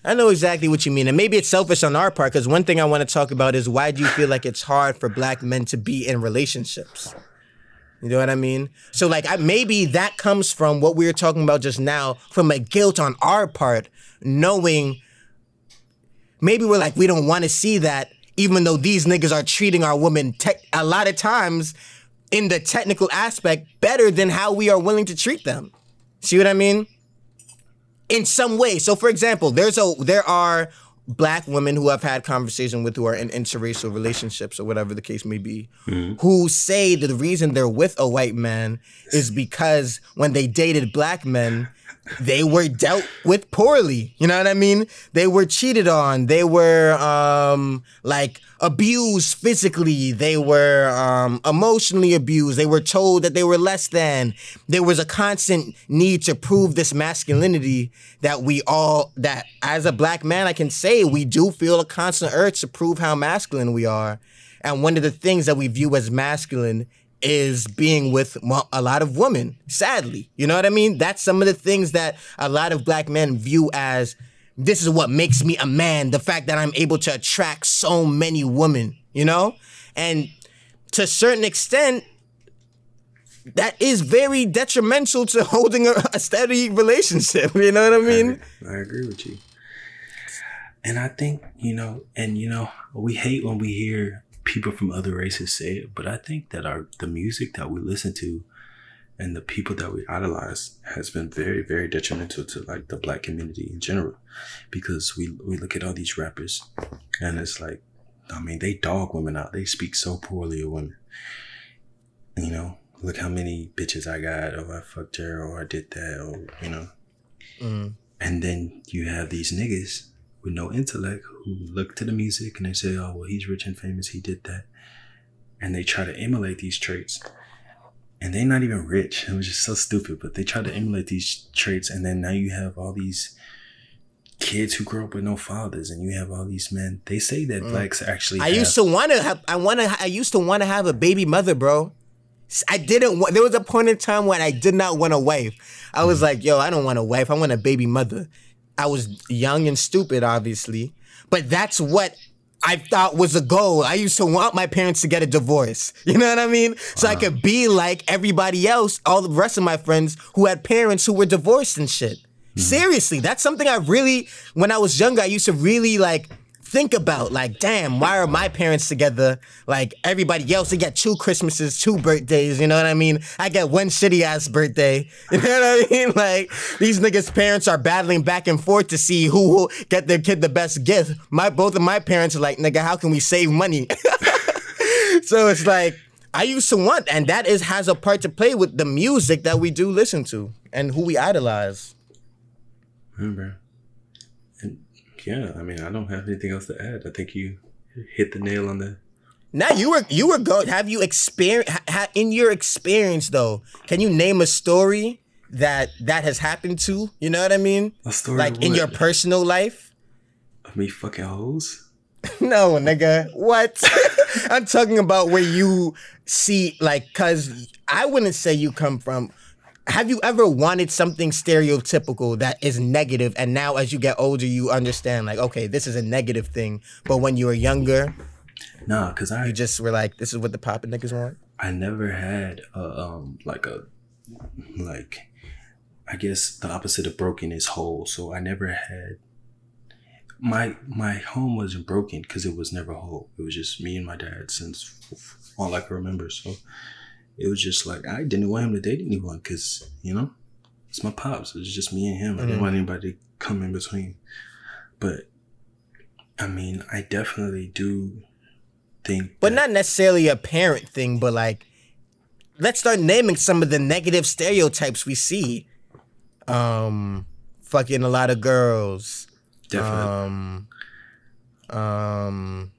I know exactly what you mean. And maybe it's selfish on our part because one thing I want to talk about is why do you feel like it's hard for black men to be in relationships? You know what I mean? So, like, I, maybe that comes from what we were talking about just now, from a guilt on our part, knowing maybe we're like, we don't want to see that, even though these niggas are treating our women te- a lot of times in the technical aspect better than how we are willing to treat them. See what I mean? In some way. So for example, there's a there are black women who I've had conversation with who are in interracial relationships or whatever the case may be, mm-hmm. who say that the reason they're with a white man is because when they dated black men, they were dealt with poorly. You know what I mean? They were cheated on. They were um like abused physically. They were um emotionally abused. They were told that they were less than. There was a constant need to prove this masculinity that we all that as a black man I can say we do feel a constant urge to prove how masculine we are. And one of the things that we view as masculine is being with a lot of women, sadly. You know what I mean? That's some of the things that a lot of black men view as this is what makes me a man, the fact that I'm able to attract so many women, you know? And to a certain extent, that is very detrimental to holding a, a steady relationship. You know what I mean? I, I agree with you. And I think, you know, and you know, we hate when we hear people from other races say it, but I think that our the music that we listen to and the people that we idolize has been very, very detrimental to like the black community in general. Because we we look at all these rappers and it's like, I mean, they dog women out. They speak so poorly of women. You know, look how many bitches I got, or I fucked her, or I did that, or you know. Mm. And then you have these niggas with no intellect who look to the music and they say, oh, well, he's rich and famous. He did that. And they try to emulate these traits. And they're not even rich. It was just so stupid, but they try to emulate these traits. And then now you have all these kids who grow up with no fathers and you have all these men. They say that blacks actually. Mm. I have- used to want to have. I want to. I used to want to have a baby mother, bro. I didn't. Want, there was a point in time when I did not want a wife. I was like, yo, I don't want a wife. I want a baby mother. I was young and stupid, obviously, but that's what I thought was a goal. I used to want my parents to get a divorce. You know what I mean? So I could be like everybody else, all the rest of my friends who had parents who were divorced and shit. Mm-hmm. Seriously, that's something I really, when I was younger, I used to really like think about. Like, damn, why are my parents together? Like everybody else, they get two Christmases, two birthdays. You know what I mean? I get one shitty ass birthday. You know what I mean? Like these niggas' parents are battling back and forth to see who will get their kid the best gift. My both of my parents are like, nigga, how can we save money? so it's like I used to want, and that is has a part to play with the music that we do listen to and who we idolize. Remember. Yeah, I mean, I don't have anything else to add. I think you hit the nail on the. Now you were you were going. Have you experience ha, ha, in your experience though? Can you name a story that that has happened to? You know what I mean? A story like in your personal life? Of me fucking hoes? No, nigga. What? I'm talking about where you see like cuz I wouldn't say you come from have you ever wanted something stereotypical that is negative and now as you get older you understand like okay, this is a negative thing, but when you were younger, Nah, because I you just were like this is what the poppin' niggas want? I never had a um like a like I guess the opposite of broken is whole. So I never had my my home wasn't broken because it was never whole. It was just me and my dad since all I can remember. So it was just like I didn't want him to date anyone because you know it's my pops. It was just me and him. I didn't want anybody to come in between. But I mean, I definitely do think, But not necessarily a parent thing, but like let's start naming some of the negative stereotypes we see. Um fucking a lot of girls. definitely. Um um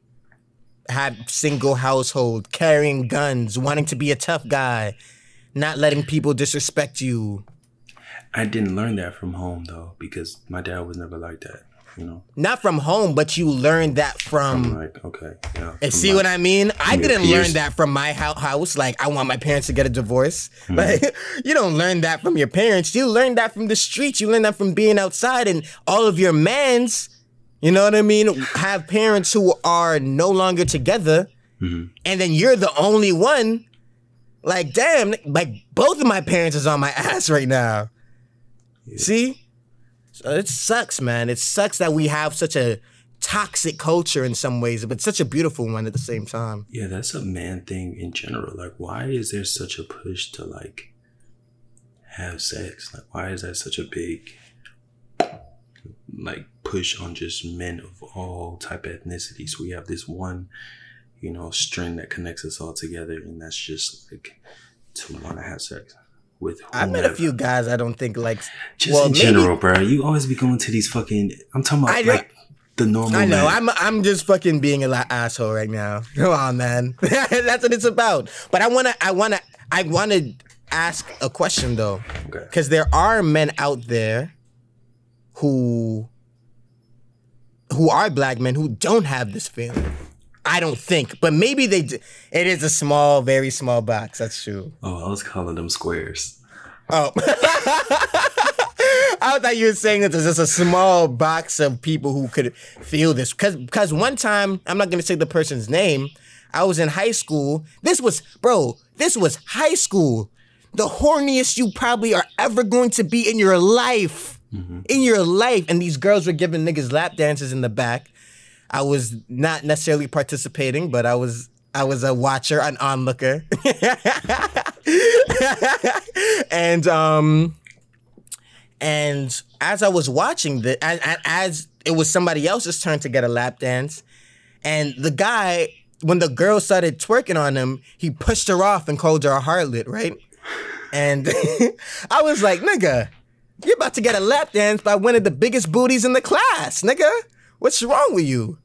have single household, carrying guns, wanting to be a tough guy, not letting people disrespect you. I didn't learn that from home though, because my dad was never like that. You know, Not from home, but you learned that from I'm like, okay, yeah. And see what I mean? I didn't learn that from my house. Like, I want my parents to get a divorce. Hmm. Like, you don't learn that from your parents. You learn that from the streets. You learn that from being outside. And all of your mans, you know what I mean, have parents who are no longer together. Mm-hmm. And then you're the only one. Like, damn, like both of my parents is on my ass right now. See? So it sucks, man. It sucks that we have such a toxic culture in some ways, but such a beautiful one at the same time. Yeah, that's a man thing in general. Like, why is there such a push to like have sex? Like, why is that such a big like push on just men of all type of ethnicities. We have this one, you know, string that connects us all together, and that's just like to want to have sex with. I met a few guys I don't think like. Just well, in maybe, general, bro. You always be going to these fucking. I'm talking about I, like the normal. I know. Man. I'm I'm just fucking being a lot asshole right now. Come on, man. That's what it's about. But I wanna I wanna I wanna ask a question though, because okay. there are men out there who who are black men who don't have this feeling. I don't think, but maybe they. Do. It is a small, very small box. That's true. Oh, I was calling them squares. Oh. I thought you were saying that there's just a small box of people who could feel this. Because because one time, I'm not gonna say the person's name. I was in high school. This was, bro, this was high school. The horniest you probably are ever going to be in your life. Mm-hmm. In your life. And these girls were giving niggas lap dances in the back. I was not necessarily participating, but I was I was a watcher, an onlooker. and um and as I was watching the as, as it was somebody else's turn to get a lap dance, and the guy when the girl started twerking on him, he pushed her off and called her a harlot, right? And I was like, nigga, you're about to get a lap dance by one of the biggest booties in the class, nigga. What's wrong with you?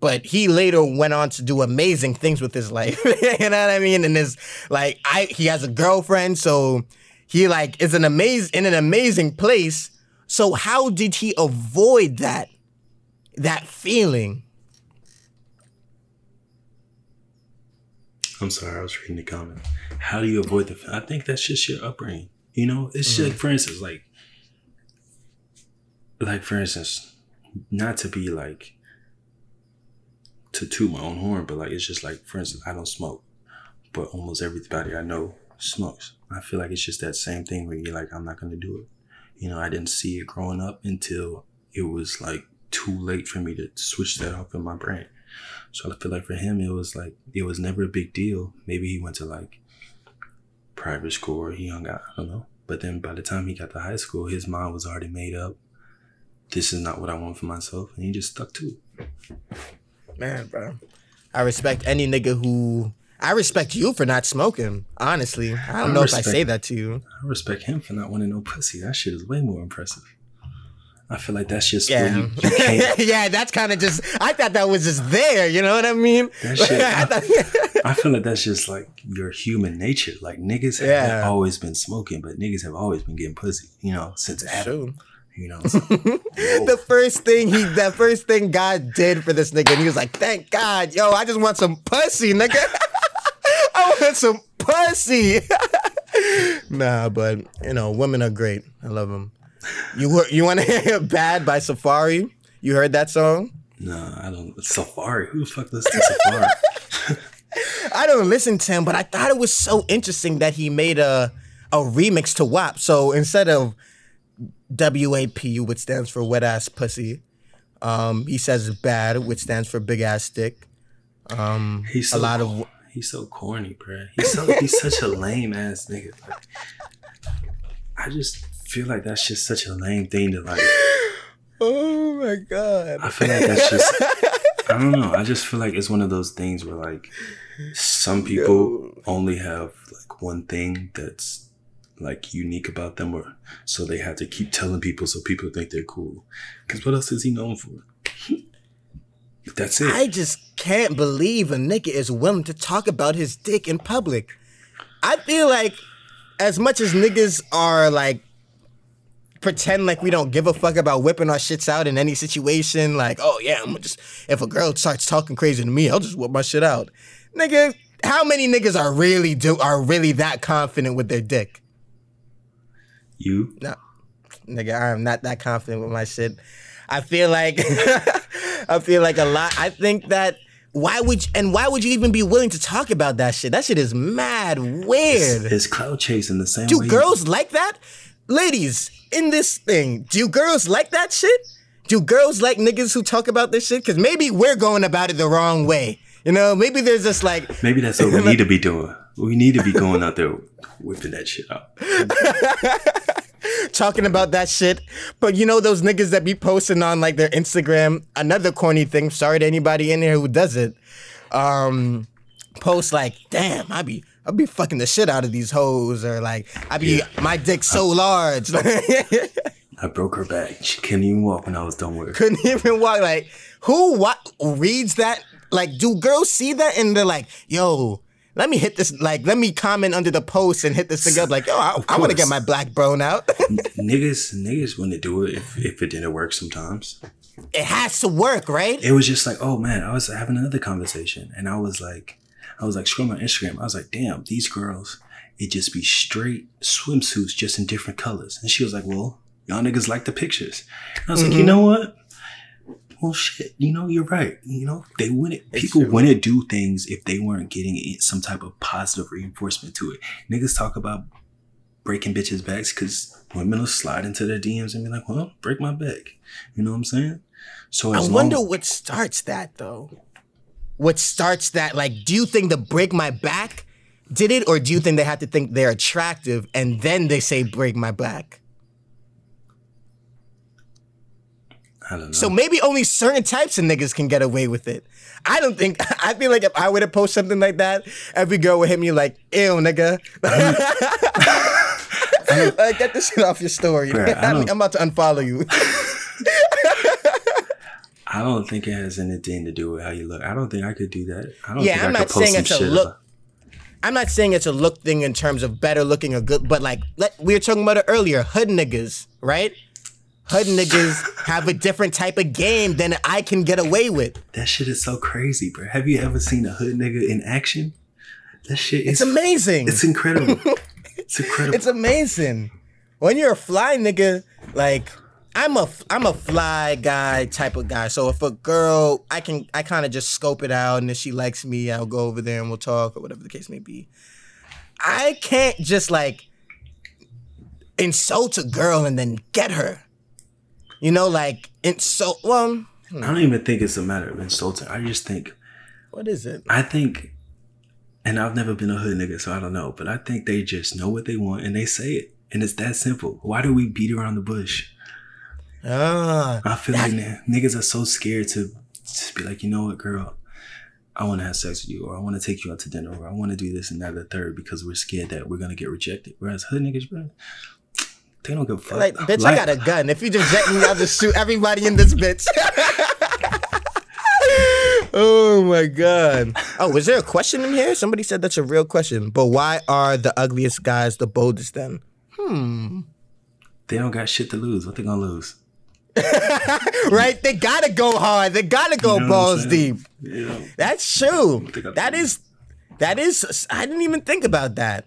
But he later went on to do amazing things with his life. you know what I mean? And his like I he has a girlfriend, so he like is an amazing in an amazing place. So how did he avoid that that feeling? I'm sorry, I was reading the comment. How do you avoid the? I think that's just your upbringing. You know, it's mm-hmm. just for instance, like, like for instance, not to be like to toot my own horn, but like it's just like, for instance, I don't smoke, but almost everybody I know smokes. I feel like it's just that same thing where you're like, I'm not gonna do it. You know, I didn't see it growing up until it was like too late for me to switch that off in my brain. So I feel like for him, it was like it was never a big deal. Maybe he went to like private school or he hung out. I don't know. But then by the time he got to high school, his mind was already made up. This is not what I want for myself, and he just stuck to it. Man, bro, I respect any nigga who. I respect you for not smoking. Honestly, I don't I know respect, if I say that to you. I respect him for not wanting no pussy. That shit is way more impressive. I feel like that's just yeah, you, you yeah. That's kind of just. I thought that was just there. You know what I mean? That shit, I, thought, I, feel like that's just like your human nature. Like niggas yeah. have always been smoking, but niggas have always been getting pussy. You know, since Adam. You know, the first thing he, that first thing God did for this nigga, and he was like, "Thank God, yo, I just want some pussy, nigga. I want some pussy." nah, but you know, women are great. I love them. You you want to hear "Bad" by Safaree? You heard that song? No, I don't. Safaree? Who the fuck listens to Safaree? I don't listen to him, but I thought it was so interesting that he made a a remix to WAP. So instead of WAP, which stands for wet ass pussy, um, he says "bad," which stands for big ass dick. Um, he's so, a lot of he's so corny, bro. He's so he's such a lame ass nigga. Like, I just feel like that's just such a lame thing to like. Oh my god! I feel like that's just. I don't know. I just feel like it's one of those things where like some people Yo. only have like one thing that's like unique about them, or so they have to keep telling people so people think they're cool. Because what else is he known for? That's it. I just can't believe a nigga is willing to talk about his dick in public. I feel like as much as niggas are like pretend like we don't give a fuck about whipping our shits out in any situation. Like, oh yeah, I'm just if a girl starts talking crazy to me, I'll just whip my shit out. Nigga, how many niggas are really do are really that confident with their dick? You? No. Nigga, I am not that confident with my shit. I feel like I feel like a lot I think that why would you, and why would you even be willing to talk about that shit? That shit is mad weird. It's, it's clout chasing the same Do way. girls like that? Ladies, in this thing, do girls like that shit? Do girls like niggas who talk about this shit? Because maybe we're going about it the wrong way. You know, maybe there's just like. Maybe that's what we need to be doing. We need to be going out there whipping that shit up. talking about that shit. But you know those niggas that be posting on like their Instagram. Another corny thing. Sorry to anybody in here who does it. Um, post like, damn, I be I be fucking the shit out of these hoes, or like I be yeah. my dick so I, large. I broke her back. She couldn't even walk when I was done with her. Couldn't even walk. Like who what reads that? Like, do girls see that and they're like, yo, let me hit this, like, let me comment under the post and hit this thing up. Like, yo, I, I want to get my black bone out. niggas, niggas want to do it if, if it didn't work sometimes. It has to work, right? It was just like, oh man, I was having another conversation and I was like, I was like scrolling on Instagram. I was like, damn, these girls, it just be straight swimsuits just in different colors. And she was like, well, y'all niggas like the pictures. And I was mm-hmm. like, you know what? Well, shit, you know, you're right. You know, they wouldn't, people wouldn't do things if they weren't getting some type of positive reinforcement to it. Niggas talk about breaking bitches' backs because women will slide into their DMs and be like, well, break my back. You know what I'm saying? So I wonder long- what starts that though. What starts that? Like, do you think the break my back did it, or do you think they have to think they're attractive and then they say break my back? I don't know. So maybe only certain types of niggas can get away with it. I don't think. I feel like if I were to post something like that, every girl would hit me like, "Ew, nigga." like, get this shit off your story. I'm, I'm about to unfollow you. I don't think it has anything to do with how you look. I don't think I could do that. I don't yeah, think I'm I not saying it's a look. About. I'm not saying it's a look thing in terms of better looking or good, but like let, we were talking about it earlier, hood niggas, right? Hood niggas have a different type of game than I can get away with. That shit is so crazy, bro. Have you ever seen a hood nigga in action? That shit is It's amazing. It's incredible. it's incredible. It's amazing. When you're a fly nigga, like I'm a I'm a fly guy type of guy. So if a girl, I can I kind of just scope it out, and if she likes me, I'll go over there and we'll talk or whatever the case may be. I can't just like insult a girl and then get her. You know, like insult. Well, hmm. I don't even think it's a matter of insulting. I just think. What is it? I think, and I've never been a hood nigga, so I don't know. But I think they just know what they want and they say it, and it's that simple. Why do we beat around the bush? Ah, I feel like niggas are so scared to just be like, you know what, girl, I want to have sex with you, or I want to take you out to dinner, or I want to do this and that, the third, because we're scared that we're gonna get rejected. Whereas hood niggas, bro, they don't give a fuck. Like, bitch, like, I got a gun. If you just jet me, I'll just shoot everybody in this bitch. oh my god. Oh, was there a question in here? Somebody said that's a real question. But why are the ugliest guys the boldest then? Hmm. They don't got shit to lose. What they gonna lose? right? They gotta go hard. They gotta go you know balls deep. Yeah. That's true. That is that is I didn't even think about that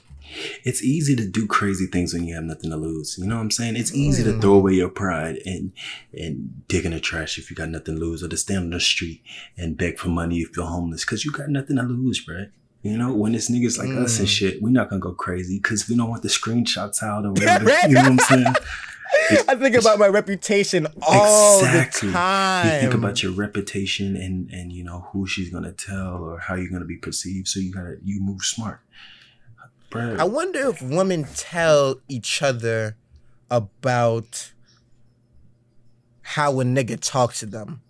it's easy to do crazy things when you have nothing to lose. You know what I'm saying? It's easy mm. to throw away your pride and and dig in the trash if you got nothing to lose, or to stand on the street and beg for money if you're homeless, because you got nothing to lose, bro. You know, when it's niggas like mm. us and mm. shit, we're not gonna go crazy because we don't want the screenshots out or whatever. you know what I'm saying? It's, I think about my reputation all exactly. the time. You think about your reputation and and you know who she's gonna tell or how you're gonna be perceived. So you gotta you move smart. I wonder if women tell each other about how a nigga talks to them.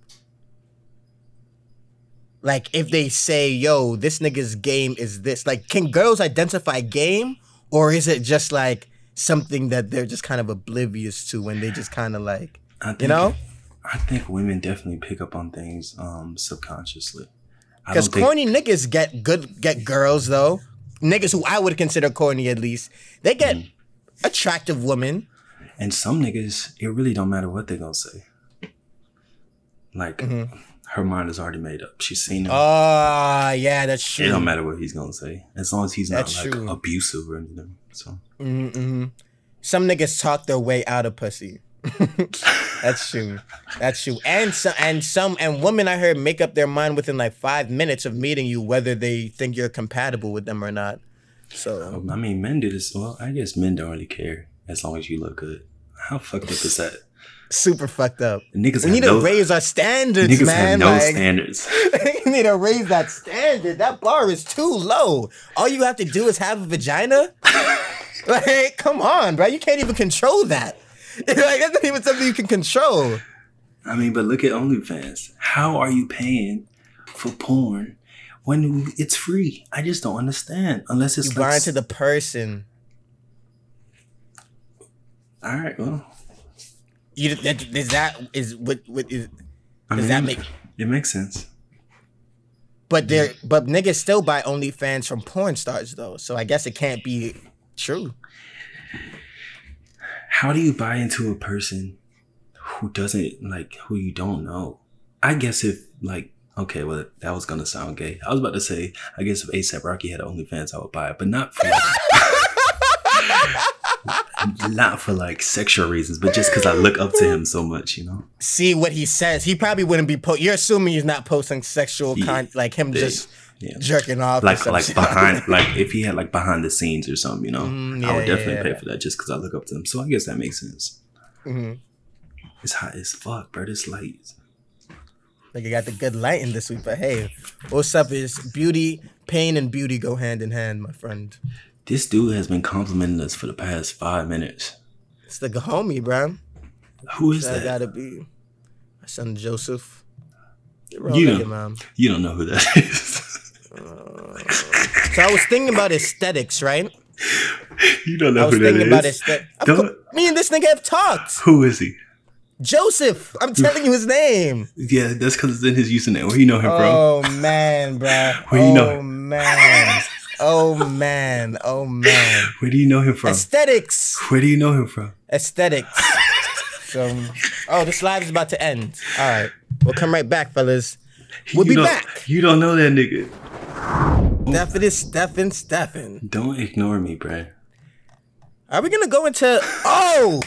Like if they say, "Yo, this nigga's game is this." Like, can girls identify game, or is it just like something that they're just kind of oblivious to when they just kind of like, think, you know? I think women definitely pick up on things um subconsciously. Because corny niggas get good get girls though niggas who I would consider corny at least, they get mm. attractive women. And some niggas, it really don't matter what they gonna say. Like mm-hmm. her mind is already made up. She's seen him. Ah, uh, yeah, that's true. It don't matter what he's gonna say, as long as he's not that's like true. abusive or anything. So. Mm-hmm. Some niggas talk their way out of pussy. That's true. That's true. And some and some and women I heard make up their mind within like five minutes of meeting you whether they think you're compatible with them or not. So um, I mean, men do this. Well, I guess men don't really care as long as you look good. How fucked up is that? Super fucked up. Niggas we need no, to raise our standards, niggas man. Have no like, standards. we need to raise that standard. That bar is too low. All you have to do is have a vagina. Like, come on, bro. You can't even control that. like, that's not even something you can control. I mean, but look at OnlyFans. How are you paying for porn when it's free? I just don't understand. Unless it's You like, into the person. all right. Well, You that, is that is what what is I does mean, that make? it makes sense? But they're but niggas still buy OnlyFans from porn stars though, so I guess it can't be true. How do you buy into a person who doesn't like who you don't know? I guess if like okay, well that was gonna sound gay. I was about to say I guess if ASAP Rocky had OnlyFans, I would buy it, but not for like, not for like sexual reasons, but just because I look up to him so much, you know. See what he says. He probably wouldn't be po- You're assuming he's not posting sexual Yeah. con like him Yeah. just Yeah. jerking off. Like like shit. behind like if he had like behind the scenes or something, you know, Mm, I would definitely yeah. pay for that just because I look up to him. So I guess that makes sense. Mhm. It's hot as fuck, bro. This light. Like you got the good lighting this week, but hey, what's up is beauty, pain, and beauty go hand in hand, my friend. This dude has been complimenting us for the past five minutes. It's the homie, bro. Who is That that? gotta be my son Joseph. You man. You don't know who that is. So I was thinking about aesthetics, right? you don't I know was who that thinking about is. aesthetics. Don't- Me and this nigga have talked. Who is he? Joseph. I'm telling you his name. Yeah, that's because it's in his username. Where you know him from? Oh man, bro. Where you know Oh him? man. Oh man. Oh man. Where do you know him from? Aesthetics. Where do you know him from? Aesthetics. So, oh, this live is about to end. All right, we'll come right back, fellas. We'll You be back. You don't know that nigga. Steffin is Steffin, Steffin. Don't ignore me, bro. Are we gonna go into? Oh,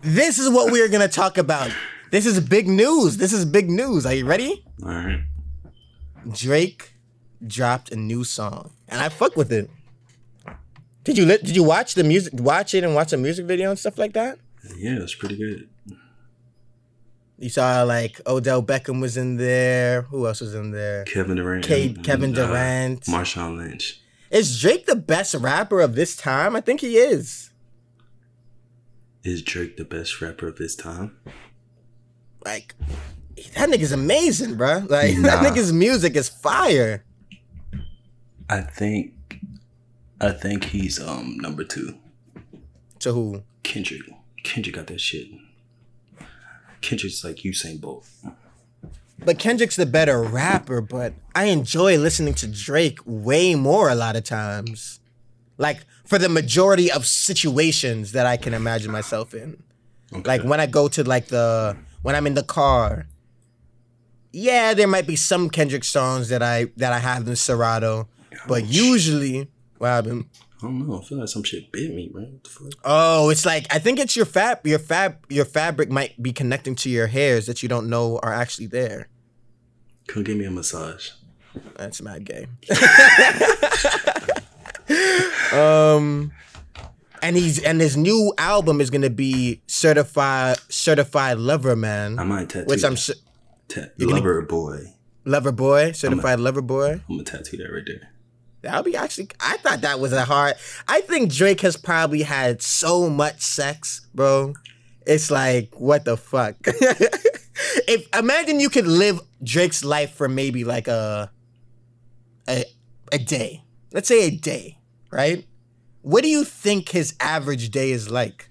this is what we are gonna talk about. This is big news. This is big news. Are you ready? All right. Drake dropped a new song, and I fuck with it. Did you li- did you watch the music? Watch it and watch the music video and stuff like that. Yeah, it's pretty good. You saw like Odell Beckham was in there. Who else was in there? Kevin Durant. K- Kevin uh, Durant. Marshawn Lynch. Is Drake the best rapper of this time? I think he is. Is Drake the best rapper of his time? Like that nigga's amazing, bro. Like Nah. that nigga's music is fire. I think. I think he's um number two. To who? Kendrick. Kendrick got that shit. Kendrick's like Usain Bolt. But Kendrick's the better rapper, but I enjoy listening to Drake way more a lot of times. Like for the majority of situations that I can imagine myself in. Like when I go to like the when I'm in the car. Yeah, there might be some Kendrick songs that I that I have in Serato, but usually what happened? I don't know. I feel like some shit bit me, man. What the fuck? Oh, it's like I think it's your fab your fab your fabric might be connecting to your hairs that you don't know are actually there. Come give me a massage. That's mad gay. um and he's and his new album is gonna be certified certified lover man. I might tattoo. which I'm su- Ta- gonna- lover boy. lover boy, certified lover boy. I'm gonna tattoo that right there. That'll be actually. I thought that was a hard. I think Drake has probably had so much sex, bro. It's like what the fuck. if imagine you could live Drake's life for maybe like a a a day. Let's say a day, right? What do you think his average day is like?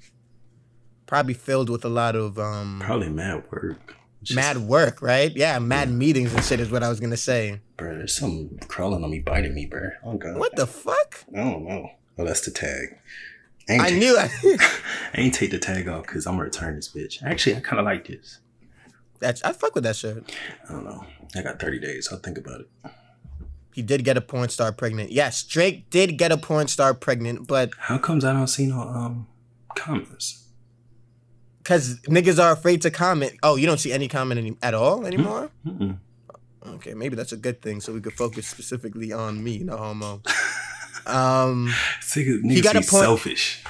Probably filled with a lot of um Probably mad work. Just- mad work, right? Yeah, mad meetings and shit is what I was gonna say. Bro, there's something crawling on me, biting me, bro. Oh god. What the fuck? I don't know. Oh, that's the tag. I ain't, I take, knew. I ain't take the tag off because I'm gonna return this bitch. Actually, I kind of like this. That's I fuck with that shit. I don't know. I got 30 days. I'll think about it. He did get a porn star pregnant. Yes, Drake did get a porn star pregnant, but How comes I don't see no um comments? because niggas are afraid to comment. Oh, you don't see any comment any, at all anymore? Mm-mm. Okay, maybe that's a good thing so we could focus specifically on me, no homo. um, See, niggas got a be point- selfish.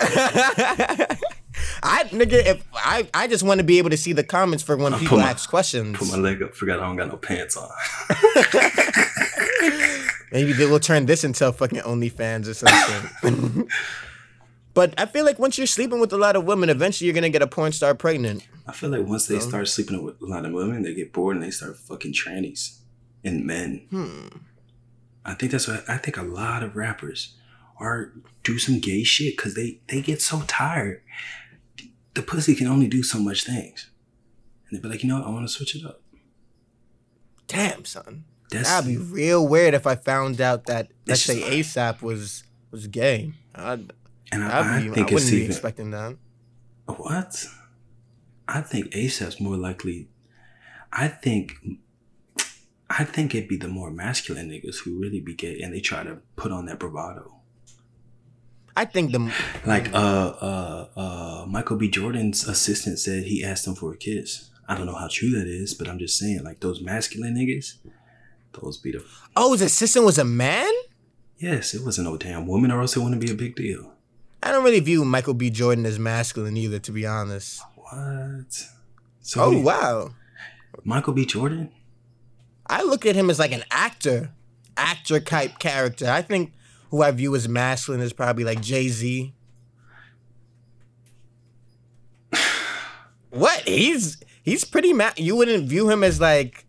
I nigga, if I I just want to be able to see the comments for when I people my- ask questions. Put my leg up. Forgot I don't got no pants on. Maybe they will turn this into fucking OnlyFans or something. But I feel like once you're sleeping with a lot of women, eventually you're gonna get a porn star pregnant. I feel like once they start sleeping with a lot of women, they get bored and they start fucking trannies and men. Hmm. I think that's what I think. A lot of rappers are do some gay shit because they they get so tired. The pussy can only do so much things, and they be like, you know, what? I want to switch it up. Damn, son. That's That'd be real weird if I found out that let's say ASAP was was gay. I'd, and I, I be, I think wouldn't it's be even expecting that. what. I think ASAP's more likely. I think. I think it'd be the more masculine niggas who really be gay and they try to put on that bravado. I think the Like uh uh uh Michael B. Jordan's assistant said he asked him for a kiss. I don't know how true that is, but I'm just saying, like those masculine niggas, those be the oh, his assistant was a man. yes, it wasn't no damn woman, or else it wouldn't be a big deal. I don't really view Michael B. Jordan as masculine either, to be honest. What? So Oh wow, Michael B. Jordan? I look at him as like an actor, actor type character. I think who I view as masculine is probably like Jay Z. what? He's he's pretty ma- you wouldn't view him as like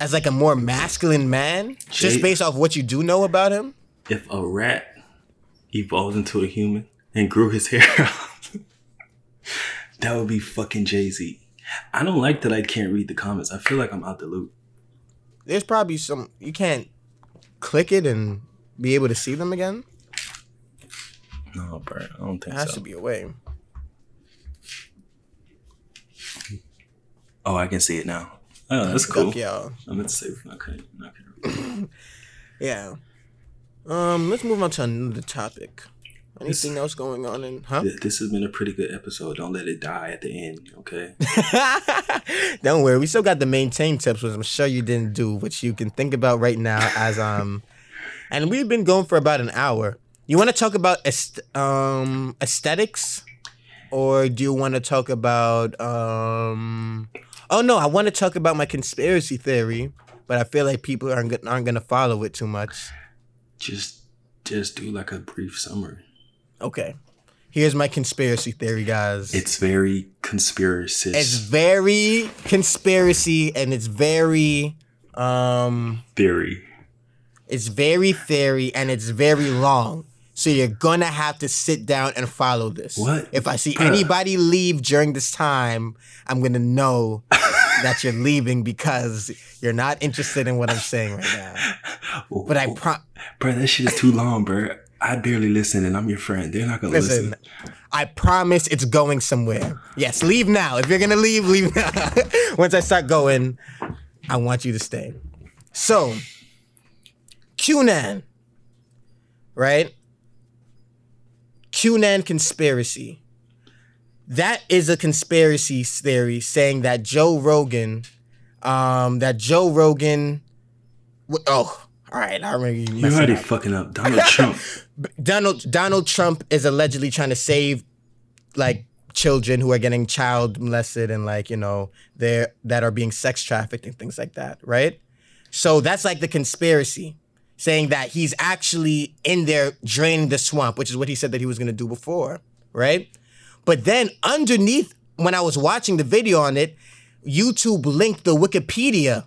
as like a more masculine man just based off what you do know about him? If a rat evolved into a human and grew his hair out, that would be fucking Jay Z. I don't like that I can't read the comments. I feel like I'm out the loop. There's probably some you can't click it and be able to see them again. No, bro, I don't think There has so. to be a way. Oh, I can see it now. Oh, that's cool. Y'all. I meant to say okay. okay. Yeah. Um, let's move on to another topic. Anything else going on in huh? Th- This has been a pretty good episode. Don't let it die at the end, okay? Don't worry, we still got the maintain tips, which I'm sure you didn't do, which you can think about right now as um and we've been going for about an hour. You wanna talk about est- um aesthetics? Or do you wanna talk about um Oh no, I wanna talk about my conspiracy theory, but I feel like people aren't aren't gonna follow it too much. Just, just do like a brief summary. Okay. Here's my conspiracy theory, guys. It's very conspiracy. it's very conspiracy and it's very um theory. it's very theory and it's very long. So you're gonna have to sit down and follow this. What? If I see Bruh. anybody leave during this time, I'm gonna know that you're leaving because you're not interested in what I'm saying right now. But I pro- bro, that shit is too long, bro. I barely listen, and I'm your friend. They're not gonna listen. listen. I promise it's going somewhere. Yes, leave now. If you're gonna leave, leave now. Once I start going, I want you to stay. So, QAnon, right? QAnon conspiracy. That is a conspiracy theory saying that Joe Rogan, um, that Joe Rogan, oh, all right, I remember you. Messing already up. fucking up. Donald Trump. Donald Donald Trump is allegedly trying to save like children who are getting child molested and like you know they're that are being sex trafficked and things like that, right? So that's like the conspiracy saying that he's actually in there draining the swamp, which is what he said that he was going to do before, right? But then underneath when I was watching the video on it, YouTube linked the Wikipedia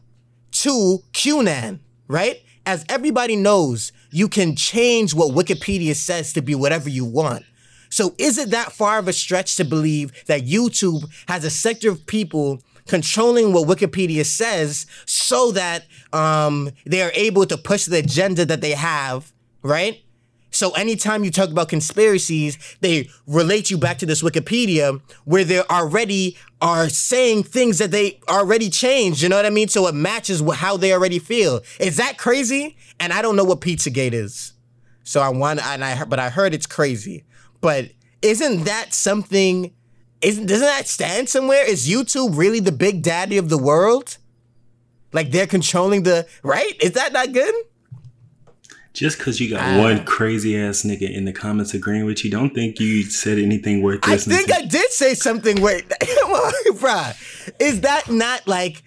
to QAnon, right? As everybody knows, you can change what Wikipedia says to be whatever you want. So is it that far of a stretch to believe that YouTube has a sector of people controlling what Wikipedia says so that um, they are able to push the agenda that they have, right? So anytime you talk about conspiracies, they relate you back to this Wikipedia where they already are saying things that they already changed. You know what I mean? So it matches how they already feel. Is that crazy? And I don't know what Pizzagate is. So I want, and I, but I heard it's crazy. But isn't that something? Isn't doesn't that stand somewhere? Is YouTube really the big daddy of the world? Like they're controlling the right? Is that not good? Just because you got Ah. one crazy ass nigga in the comments agreeing with you, don't think you said anything worth I think to. I did say something. worth. come on, bruh. Is that not like?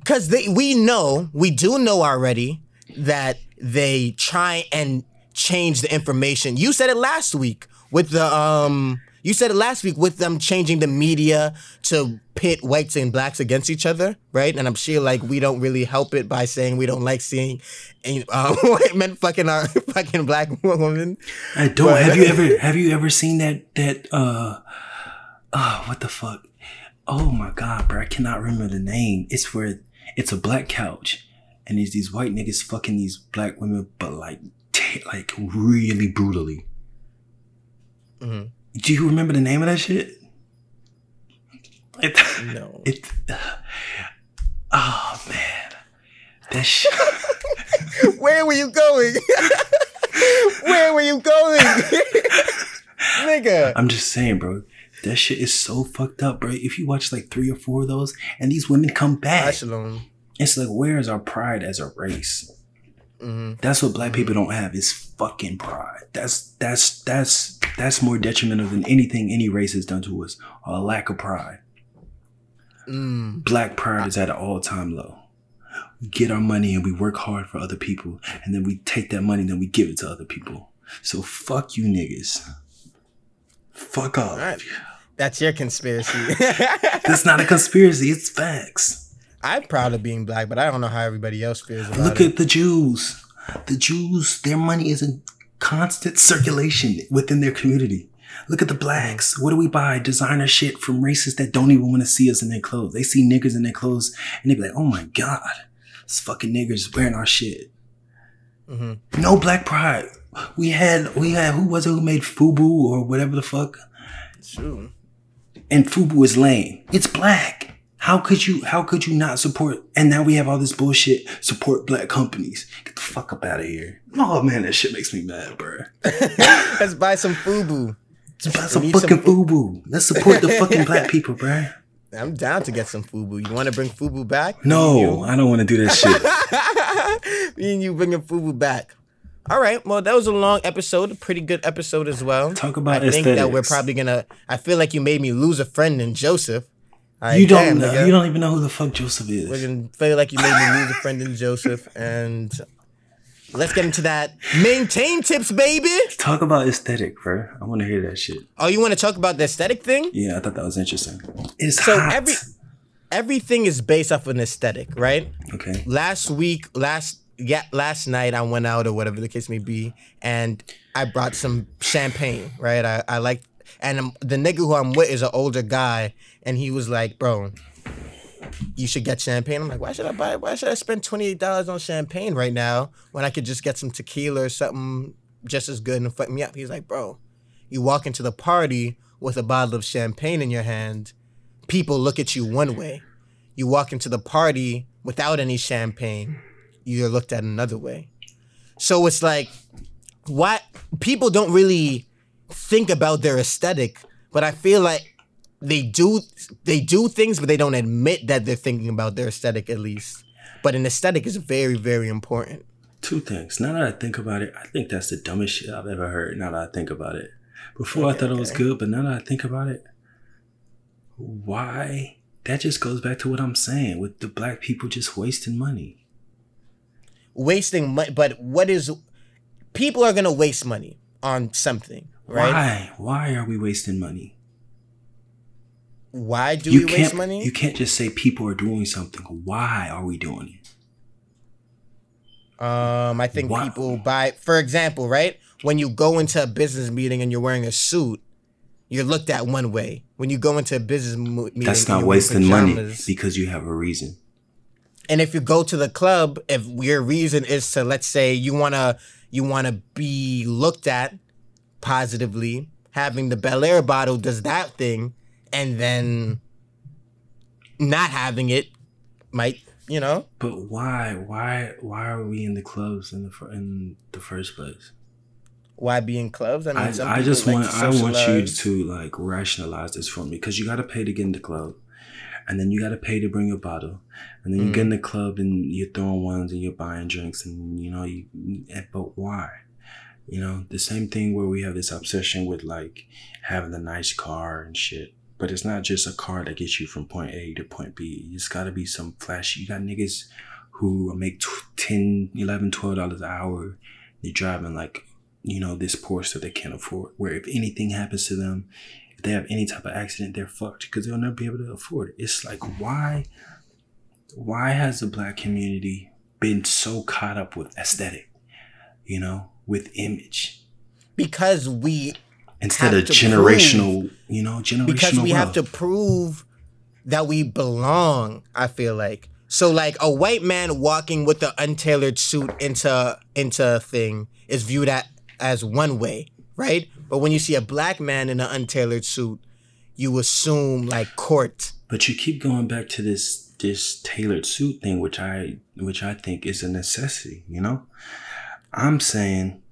Because we know, we do know already that they try and change the information. You said it last week with the um you said it last week with them changing the media to pit whites and blacks against each other, right? And I'm sure like we don't really help it by saying we don't like seeing uh, white men fucking our fucking black women. I don't. But, have you ever have you ever seen that that uh uh what the fuck? Oh my god, bro! I cannot remember the name. It's where it's a black couch, and there's these white niggas fucking these black women, but like t- like really brutally. Mm-hmm. Do you remember the name of that shit? It, no. It. Uh, oh man, that shit. Where were you going? Where were you going, nigga? I'm just saying, bro. That shit is so fucked up, bro. If you watch like three or four of those, and these women come back, it's like, where is our pride as a race? Mm-hmm. That's what black people don't have is fucking pride. That's that's that's that's more detrimental than anything any race has done to us. A lack of pride. Mm. Black pride is at an all time low. We get our money and we work hard for other people, and then we take that money and then we give it to other people. So fuck you niggas. Fuck off. Right. That's your conspiracy. That's not a conspiracy. It's facts. I'm proud of being black, but I don't know how everybody else feels about Look it. at the Jews. The Jews, their money is in constant circulation within their community. Look at the blacks. What do we buy? Designer shit from races that don't even want to see us in their clothes. They see niggers in their clothes and they be like, oh my God, this fucking niggers wearing our shit. Mm-hmm. No black pride. We had, we had, who was it who made Fubu or whatever the fuck? True. And Fubu is lame. It's black. How could you how could you not support and now we have all this bullshit support black companies. Get the fuck up out of here. Oh man, that shit makes me mad, bro. Let's buy some FUBU. Let's buy some fucking some FUBU. Let's support the fucking black people, bro. I'm down to get some FUBU. You want to bring FUBU back? No, I don't want to do that shit. Me and you bringing FUBU back. All right. Well, that was a long episode, a pretty good episode as well. Talk about I aesthetics. think that we're probably gonna. I feel like you made me lose a friend in Joseph. You don't know. Nigga. You don't even know who the fuck Joseph is. We're gonna feel like you made me lose a friend in Joseph, and let's get into that maintain tips, baby. Talk about aesthetic, bro. I want to hear that shit. Oh, you want to talk about the aesthetic thing? Yeah, I thought that was interesting. It's so hot. every everything is based off an aesthetic, right? Okay. Last week, last yeah, last night I went out or whatever the case may be, and I brought some champagne, right? I I like and I'm, the nigga who I'm with is an older guy, and he was like, "Bro, you should get champagne." I'm like, "Why should I buy? Why should I spend twenty eight dollars on champagne right now when I could just get some tequila or something just as good and fuck me up?" He's like, "Bro, you walk into the party with a bottle of champagne in your hand, people look at you one way. You walk into the party without any champagne, you're looked at another way. So it's like, what people don't really think about their aesthetic, but I feel like they do they do things, but they don't admit that they're thinking about their aesthetic at least. But an aesthetic is very, very important. Two things. Now that I think about it, I think that's the dumbest shit I've ever heard. Now that I think about it, before okay, I thought okay. it was good, but now that I think about it, why? That just goes back to what I'm saying with the black people just wasting money. Wasting money, but what is? People are gonna waste money on something. Right? Why? Why are we wasting money? Why do you we waste money? You can't just say people are doing something. Why are we doing it? Um, I think Why? people buy, for example, right? When you go into a business meeting and you're wearing a suit, you're looked at one way. When you go into a business meeting, that's not wasting money because you have a reason. And if you go to the club, if your reason is to, let's say, you wanna you wanna be looked at positively. Having the Belaire bottle does that thing, and then not having it might, you know. But why? Why? Why are we in the clubs in the in the first place? Why be in clubs? I mean, I, I just like want I want you to like rationalize this for me because you got to pay to get in the club, and then you got to pay to bring your bottle, and then you mm. get in the club and you're throwing ones and you're buying drinks and you know you. But why? You know, the same thing where we have this obsession with like having a nice car and shit. But it's not just a car that gets you from point A to point B. It's got to be some flashy. You got niggas who make 10 11 12 dollars an hour. They're driving like you know, this porsche so they can't afford. Where if anything happens to them, if they have any type of accident, they're fucked because they'll never be able to afford it. It's like why why has the black community been so caught up with aesthetic, you know, with image? Because we instead of generational, prove, you know, generational. Because we wealth. have to prove that we belong, I feel like. So like a white man walking with an untailored suit into into a thing is viewed at, as one way, right? But when you see a black man in an untailored suit, you assume like court. But you keep going back to this this tailored suit thing, which I which I think is a necessity. You know, I'm saying.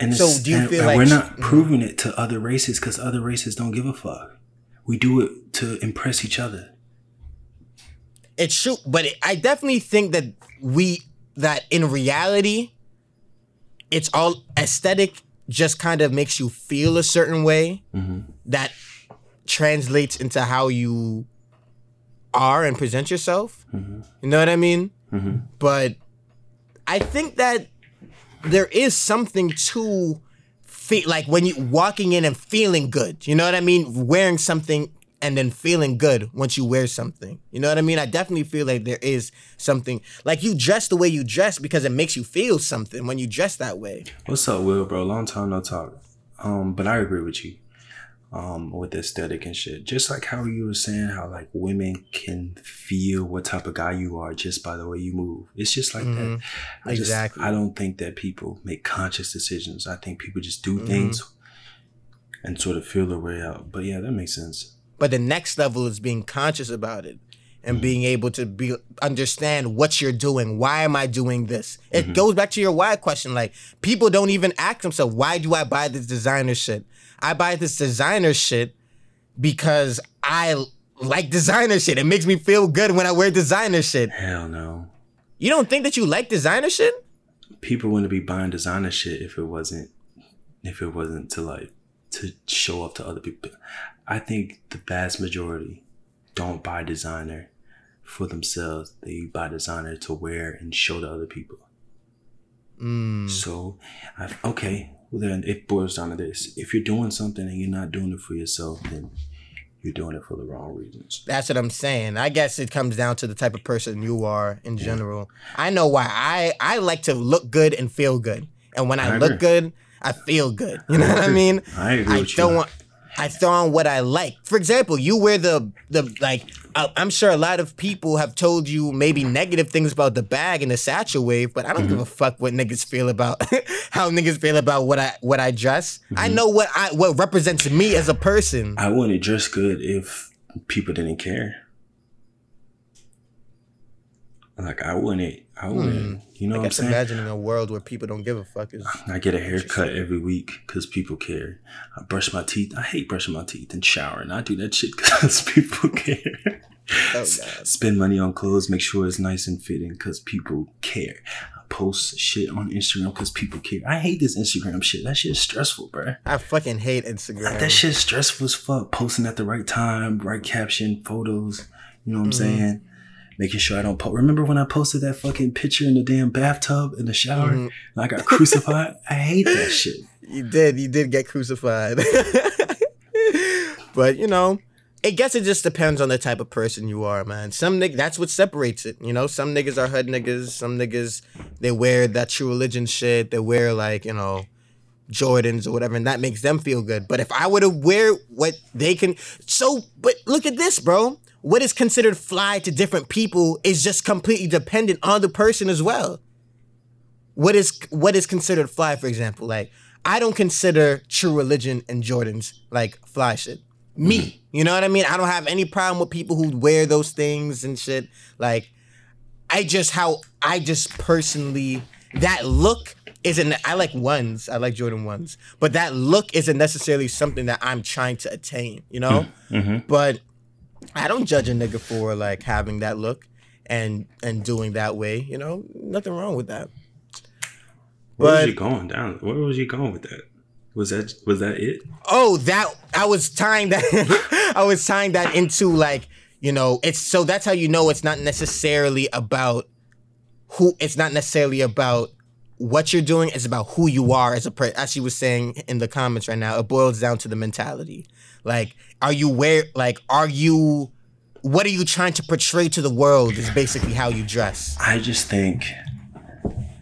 And so do you feel like we're not mm-hmm. proving it to other races because other races don't give a fuck. We do it to impress each other. It's true, but it, I definitely think that we that in reality, it's all aesthetic. Just kind of makes you feel a certain way mm-hmm. that translates into how you are and present yourself. Mm-hmm. You know what I mean? Mm-hmm. But I think that there is something to feel like when you walking in and feeling good. You know what I mean? Wearing something and then feeling good once you wear something. You know what I mean? I definitely feel like there is something like you dress the way you dress because it makes you feel something when you dress that way. What's up, Will, bro? Long time no talk. Um, but I agree with you um, with aesthetic and shit. Just like how you were saying, how like women can feel what type of guy you are just by the way you move. It's just like mm-hmm. that. I exactly. Just, I don't think that people make conscious decisions. I think people just do mm-hmm. things and sort of feel their way out. But yeah, that makes sense. But the next level is being conscious about it and mm-hmm. being able to be understand what you're doing. Why am I doing this? It mm-hmm. goes back to your why question. Like people don't even ask themselves, why do I buy this designer shit? I buy this designer shit because I like designer shit. It makes me feel good when I wear designer shit. Hell no. You don't think that you like designer shit? People wouldn't be buying designer shit if it wasn't if it wasn't to like to show off to other people. I think the vast majority don't buy designer for themselves. They buy designer to wear and show to other people. Mm. So, I, okay, then it boils down to this: if you're doing something and you're not doing it for yourself, then you're doing it for the wrong reasons. That's what I'm saying. I guess it comes down to the type of person you are in general. I know why. I I like to look good and feel good, and when I, I look good, I feel good. You know I what I mean? I agree. I don't you. want. I throw on what I like. For example, you wear the the like. I'm sure a lot of people have told you maybe negative things about the bag and the satchel wave, but I don't mm-hmm. give a fuck what niggas feel about how niggas feel about what I what I dress. Mm-hmm. I know what I what represents me as a person. I wouldn't dress good if people didn't care. Like I wouldn't I wouldn't. Hmm. You know I what I'm saying? Imagining a world where people don't give a fuck is. I get a haircut every week because people care. I brush my teeth. I hate brushing my teeth and showering. I do that shit because people care. Oh, Spend money on clothes. Make sure it's nice and fitting because people care. I post shit on Instagram because people care. I hate this Instagram shit. That shit is stressful, bro. I fucking hate Instagram. That shit stressful as fuck. Posting at the right time, right caption, photos. You know what I'm mm-hmm. saying? Making sure I don't post. Remember when I posted that fucking picture in the damn bathtub in the shower mm-hmm. and I got crucified? I hate that shit. You did. You did get crucified. but, you know, I guess it just depends on the type of person you are, man. Some niggas, that's what separates it. You know, some niggas are hood niggas. Some niggas, they wear that true religion shit. They wear, like, you know, Jordans or whatever, and that makes them feel good. But if I were to wear what they can, so, but look at this, bro what is considered fly to different people is just completely dependent on the person as well. What is what is considered fly, for example? Like, I don't consider true religion and Jordans like fly shit. Me, mm-hmm. you know what I mean? I don't have any problem with people who wear those things and shit. Like, I just how I just personally that look isn't I like ones, I like Jordan ones, but that look isn't necessarily something that I'm trying to attain, you know? Mm-hmm. But I don't judge a nigga for like having that look and and doing that way. You know, nothing wrong with that. Where but, was you going down? Where was you going with that? Was that was that it? Oh, that I was tying that. I was tying that into like you know it's so that's how you know it's not necessarily about who. It's not necessarily about what you're doing. It's about who you are as a person. As she was saying in the comments right now, it boils down to the mentality. Like, are you where? Like, are you? What are you trying to portray to the world? Is basically how you dress. I just think,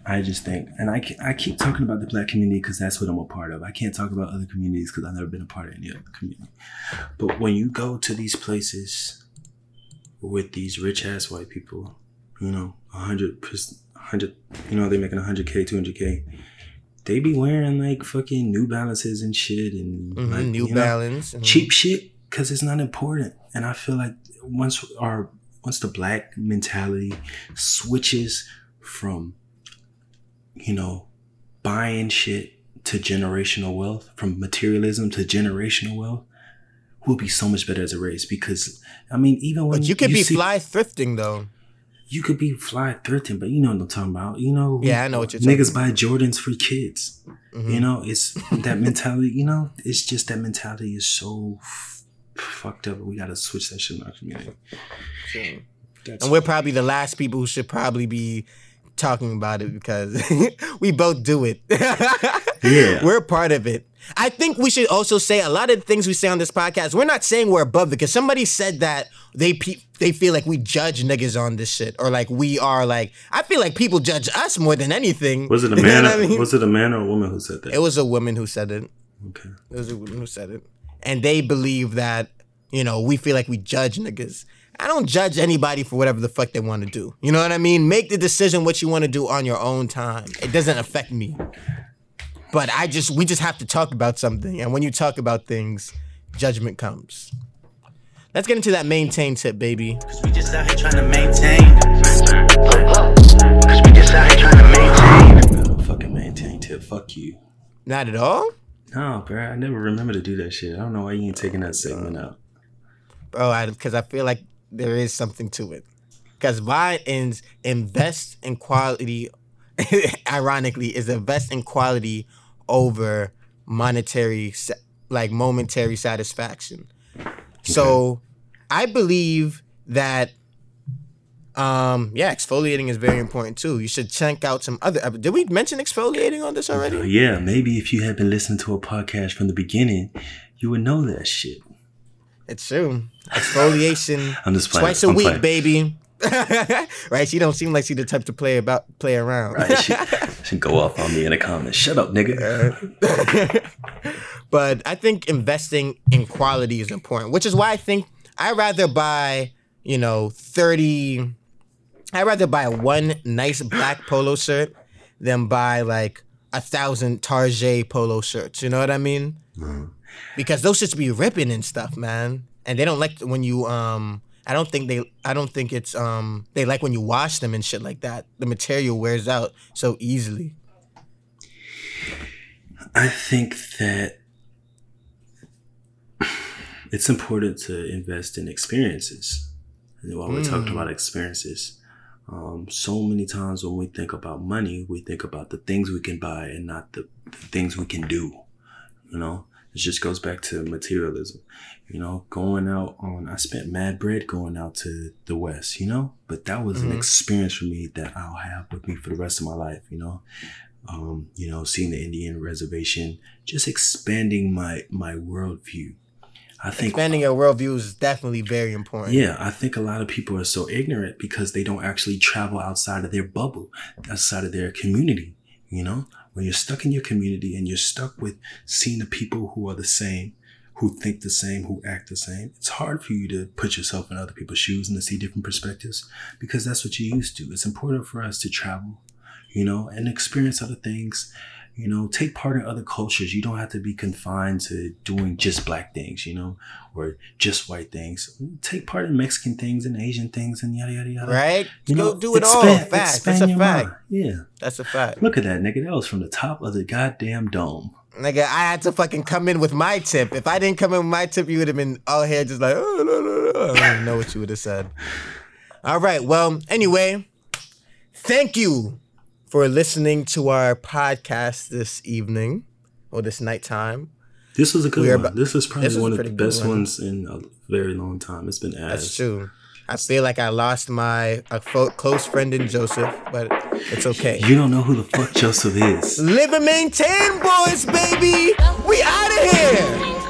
I just think, and I, I keep talking about the black community because that's what I'm a part of. I can't talk about other communities because I've never been a part of any other community. But when you go to these places with these rich ass white people, you know, 100, 100 you know, they're making 100K, 200K. They be wearing like fucking New Balances and shit and Mhm, like, New you know, Balance. mhm. cheap shit because it's not important. And I feel like once our once the black mentality switches from you know buying shit to generational wealth, from materialism to generational wealth, we'll be so much better as a race. Because I mean, even when But you could be see- fly thrifting though. You could be fly thrifting, but you know what I'm talking about. You know, Yeah, I know what you're talking niggas buy Jordans for kids. Mhm. You know, it's that mentality. You know, it's just that mentality is so f- fucked up. We gotta switch that shit in our community. That's And we're probably the last people who should probably be talking about it because we both do it. Yeah. We're part of it. I think we should also say a lot of the things we say on this podcast, we're not saying we're above it because somebody said that they pe- they feel like we judge niggas on this shit or like we are like I feel like people judge us more than anything. was it a man? I mean? Was it a man or a woman who said that? It was a woman who said it. okay. It was a woman who said it. And they believe that, you know, we feel like we judge niggas. I don't judge anybody for whatever the fuck they want to do. You know what I mean? Make the decision what you want to do on your own time. It doesn't affect me. But I just we just have to talk about something. And when you talk about things, judgment comes. Let's get into that maintain tip, baby. Cause we just out here trying to maintain. Cause we just out here trying to maintain. I don't fucking maintain tip. Fuck you. Not at all? No, bro. I never remember to do that shit. I don't know why you ain't taking that segment out. Bro, I because I feel like there is something to it. Because Vine ins invest in quality, ironically, is invest in quality over monetary, like momentary satisfaction. So, I believe that, um, yeah, exfoliating is very important too. You should check out some other. Did we mention exfoliating on this already? Uh, yeah, maybe if you had been listening to a podcast from the beginning, you would know that shit. It's true. Exfoliation. I'm just playing. Twice a I'm week, playing. baby. right? She don't seem like she the type to play about play around. Right, she, she go off on me in the comments. Shut up, nigga. but I think investing in quality is important, which is why I think I rather buy, you know, 30 I rather buy one nice black polo shirt than buy like a thousand Target polo shirts. You know what I mean? Because those shits be ripping and stuff, man. And they don't like when you um I don't think they I don't think it's um they like when you wash them and shit like that. The material wears out so easily. I think that it's important to invest in experiences. And while we're talking about experiences, um, so many times when we think about money, we think about the things we can buy and not the, the things we can do. You know, it just goes back to materialism. You know, going out on, I spent mad bread going out to the West, you know, but that was an experience for me that I'll have with me for the rest of my life, you know um, you know, seeing the Indian reservation, just expanding my my worldview. I think Expanding your worldview is definitely very important. yeah, I think a lot of people are so ignorant because they don't actually travel outside of their bubble, outside of their community. You know, when you're stuck in your community and you're stuck with seeing the people who are the same, who think the same, who act the same, it's hard for you to put yourself in other people's shoes and to see different perspectives because that's what you're used to. It's important for us to travel, you know, and experience other things. You know, take part in other cultures. You don't have to be confined to doing just black things, you know, or just white things. Take part in Mexican things and Asian things and yada yada yada. Right? You Go know, do it all. expand- Fact. expand That's a fact. mind. Yeah. That's a fact. Look at that, nigga. That was from the top of the goddamn dome. Nigga, I had to fucking come in with my tip. If I didn't come in with my tip, you would have been all here just like, oh, no, no, no. I don't even know what you would have said. All right. Well, anyway, thank you for listening to our podcast this evening or this nighttime. This was a good one. About, this is probably this one of the best one. ones in a very long time. It's been ass. That's true. I feel like I lost my a fo- close friend in Joseph, but it's okay. You don't know who the fuck Joseph is. Live and maintain, boys, baby. We out of here.